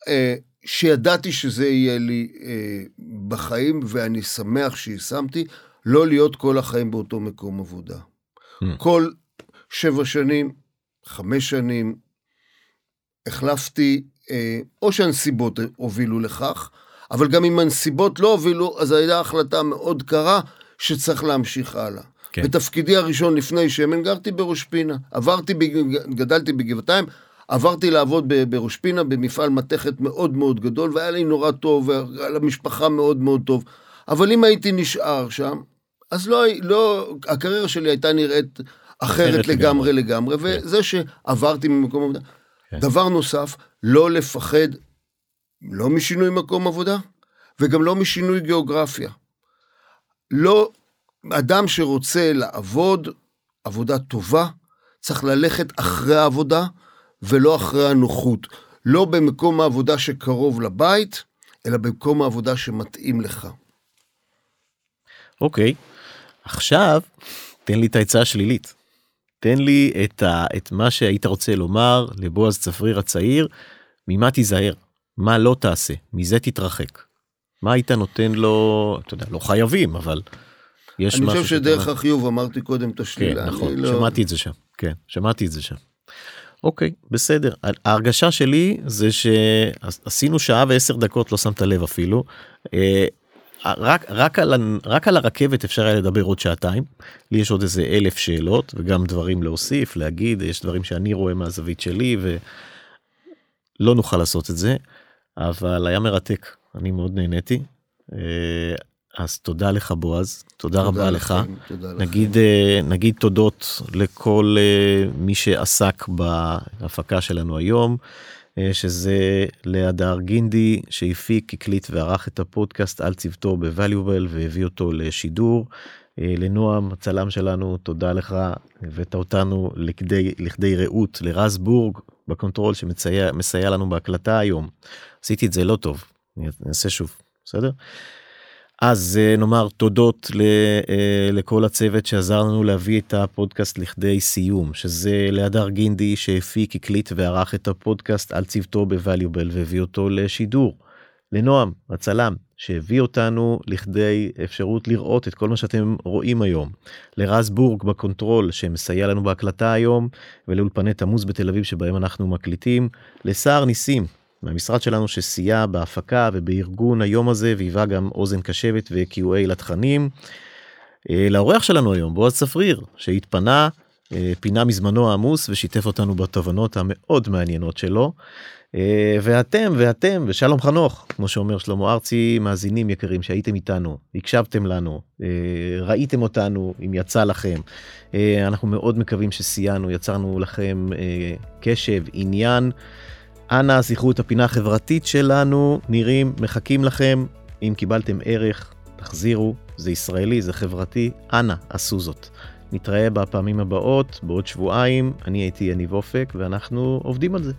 אה, שידעתי שזה יהיה לי אה, בחיים, ואני שמח שיישמתי, לא להיות כל החיים באותו מקום עבודה. Mm. כל שבע שנים, חמש שנים, החלפתי, אה, או שהנסיבות הובילו לכך, אבל גם אם הנסיבות לא הובילו, אז הייתה החלטה מאוד קרה שצריך להמשיך הלאה. כן. בתפקידי הראשון לפני שמן גרתי בראש פינה, עברתי, גדלתי בגבעתיים, עברתי לעבוד בראש פינה במפעל מתכת מאוד מאוד גדול, והיה לי נורא טוב, והיה למשפחה מאוד מאוד טוב. אבל אם הייתי נשאר שם, אז לא, לא הקריירה שלי הייתה נראית אחרת, אחרת לגמרי לגמרי, לגמרי כן. וזה שעברתי ממקום עבודה. כן. דבר נוסף, לא לפחד, לא משינוי מקום עבודה, וגם לא משינוי גיאוגרפיה. לא, אדם שרוצה לעבוד עבודה טובה, צריך ללכת אחרי העבודה ולא אחרי הנוחות. לא במקום העבודה שקרוב לבית, אלא במקום העבודה שמתאים לך. אוקיי, עכשיו תן לי את העצה השלילית. תן לי את, ה, את מה שהיית רוצה לומר לבועז צפריר הצעיר, ממה תיזהר, מה לא תעשה, מזה תתרחק. מה היית נותן לו, אתה יודע, לא חייבים, אבל יש משהו... אני חושב שדרך שאתה... החיוב אמרתי קודם את השלילה. כן, נכון, לא... שמעתי את זה שם, כן, שמעתי את זה שם. אוקיי, בסדר. ההרגשה שלי זה שעשינו שעה ועשר דקות, לא שמת לב אפילו. רק, רק, על, רק על הרכבת אפשר היה לדבר עוד שעתיים. לי יש עוד איזה אלף שאלות וגם דברים להוסיף, להגיד, יש דברים שאני רואה מהזווית שלי ולא נוכל לעשות את זה, אבל היה מרתק, אני מאוד נהניתי. אה, אז תודה לך בועז, תודה, תודה רבה לכם, לך. תודה נגיד, לכם. אה, נגיד תודות לכל אה, מי שעסק בהפקה שלנו היום. אה, שזה להדר גינדי שהפיק, הקליט וערך את הפודקאסט על צוותו ב Valuable והביא אותו לשידור. אה, לנועם הצלם שלנו תודה לך הבאת אותנו לכדי לכדי רעות לרז בורג ב control שמסייע לנו בהקלטה היום. עשיתי את זה לא טוב אני אעשה שוב בסדר. אז אה, נאמר תודות אה, לכל הצוות שעזר לנו להביא את הפודקאסט לכדי סיום, שזה להדר גינדי שהפיק, הקליט וערך את הפודקאסט על צוותו ב Valuable והביא אותו לשידור. לנועם, הצלם, שהביא אותנו לכדי אפשרות לראות את כל מה שאתם רואים היום. לרז בורג ב control שמסייע לנו בהקלטה היום, ולאולפני תמוז בתל אביב שבהם אנחנו מקליטים. לסער ניסים מהמשרד שלנו שסייע בהפקה ובארגון היום הזה והיווה גם אוזן קשבת ו- QA לתכנים. אה, לאורח שלנו היום בועז צפריר שהתפנה אה, פינה מזמנו העמוס ושיתף אותנו בתובנות המאוד מעניינות שלו. אה, ואתם ואתם ושלום חנוך כמו שאומר שלמה ארצי מאזינים יקרים שהייתם איתנו הקשבתם לנו ראיתם אותנו אם יצא לכם אנחנו מאוד מקווים שסייענו יצרנו לכם קשב עניין. אנא זכרו את הפינה החברתית שלנו, נראים, מחכים לכם. אם קיבלתם ערך, תחזירו, זה ישראלי, זה חברתי, אנא עשו זאת. נתראה בפעמים הבאות, בעוד שבועיים, אני הייתי יניב אופק ואנחנו עובדים על זה.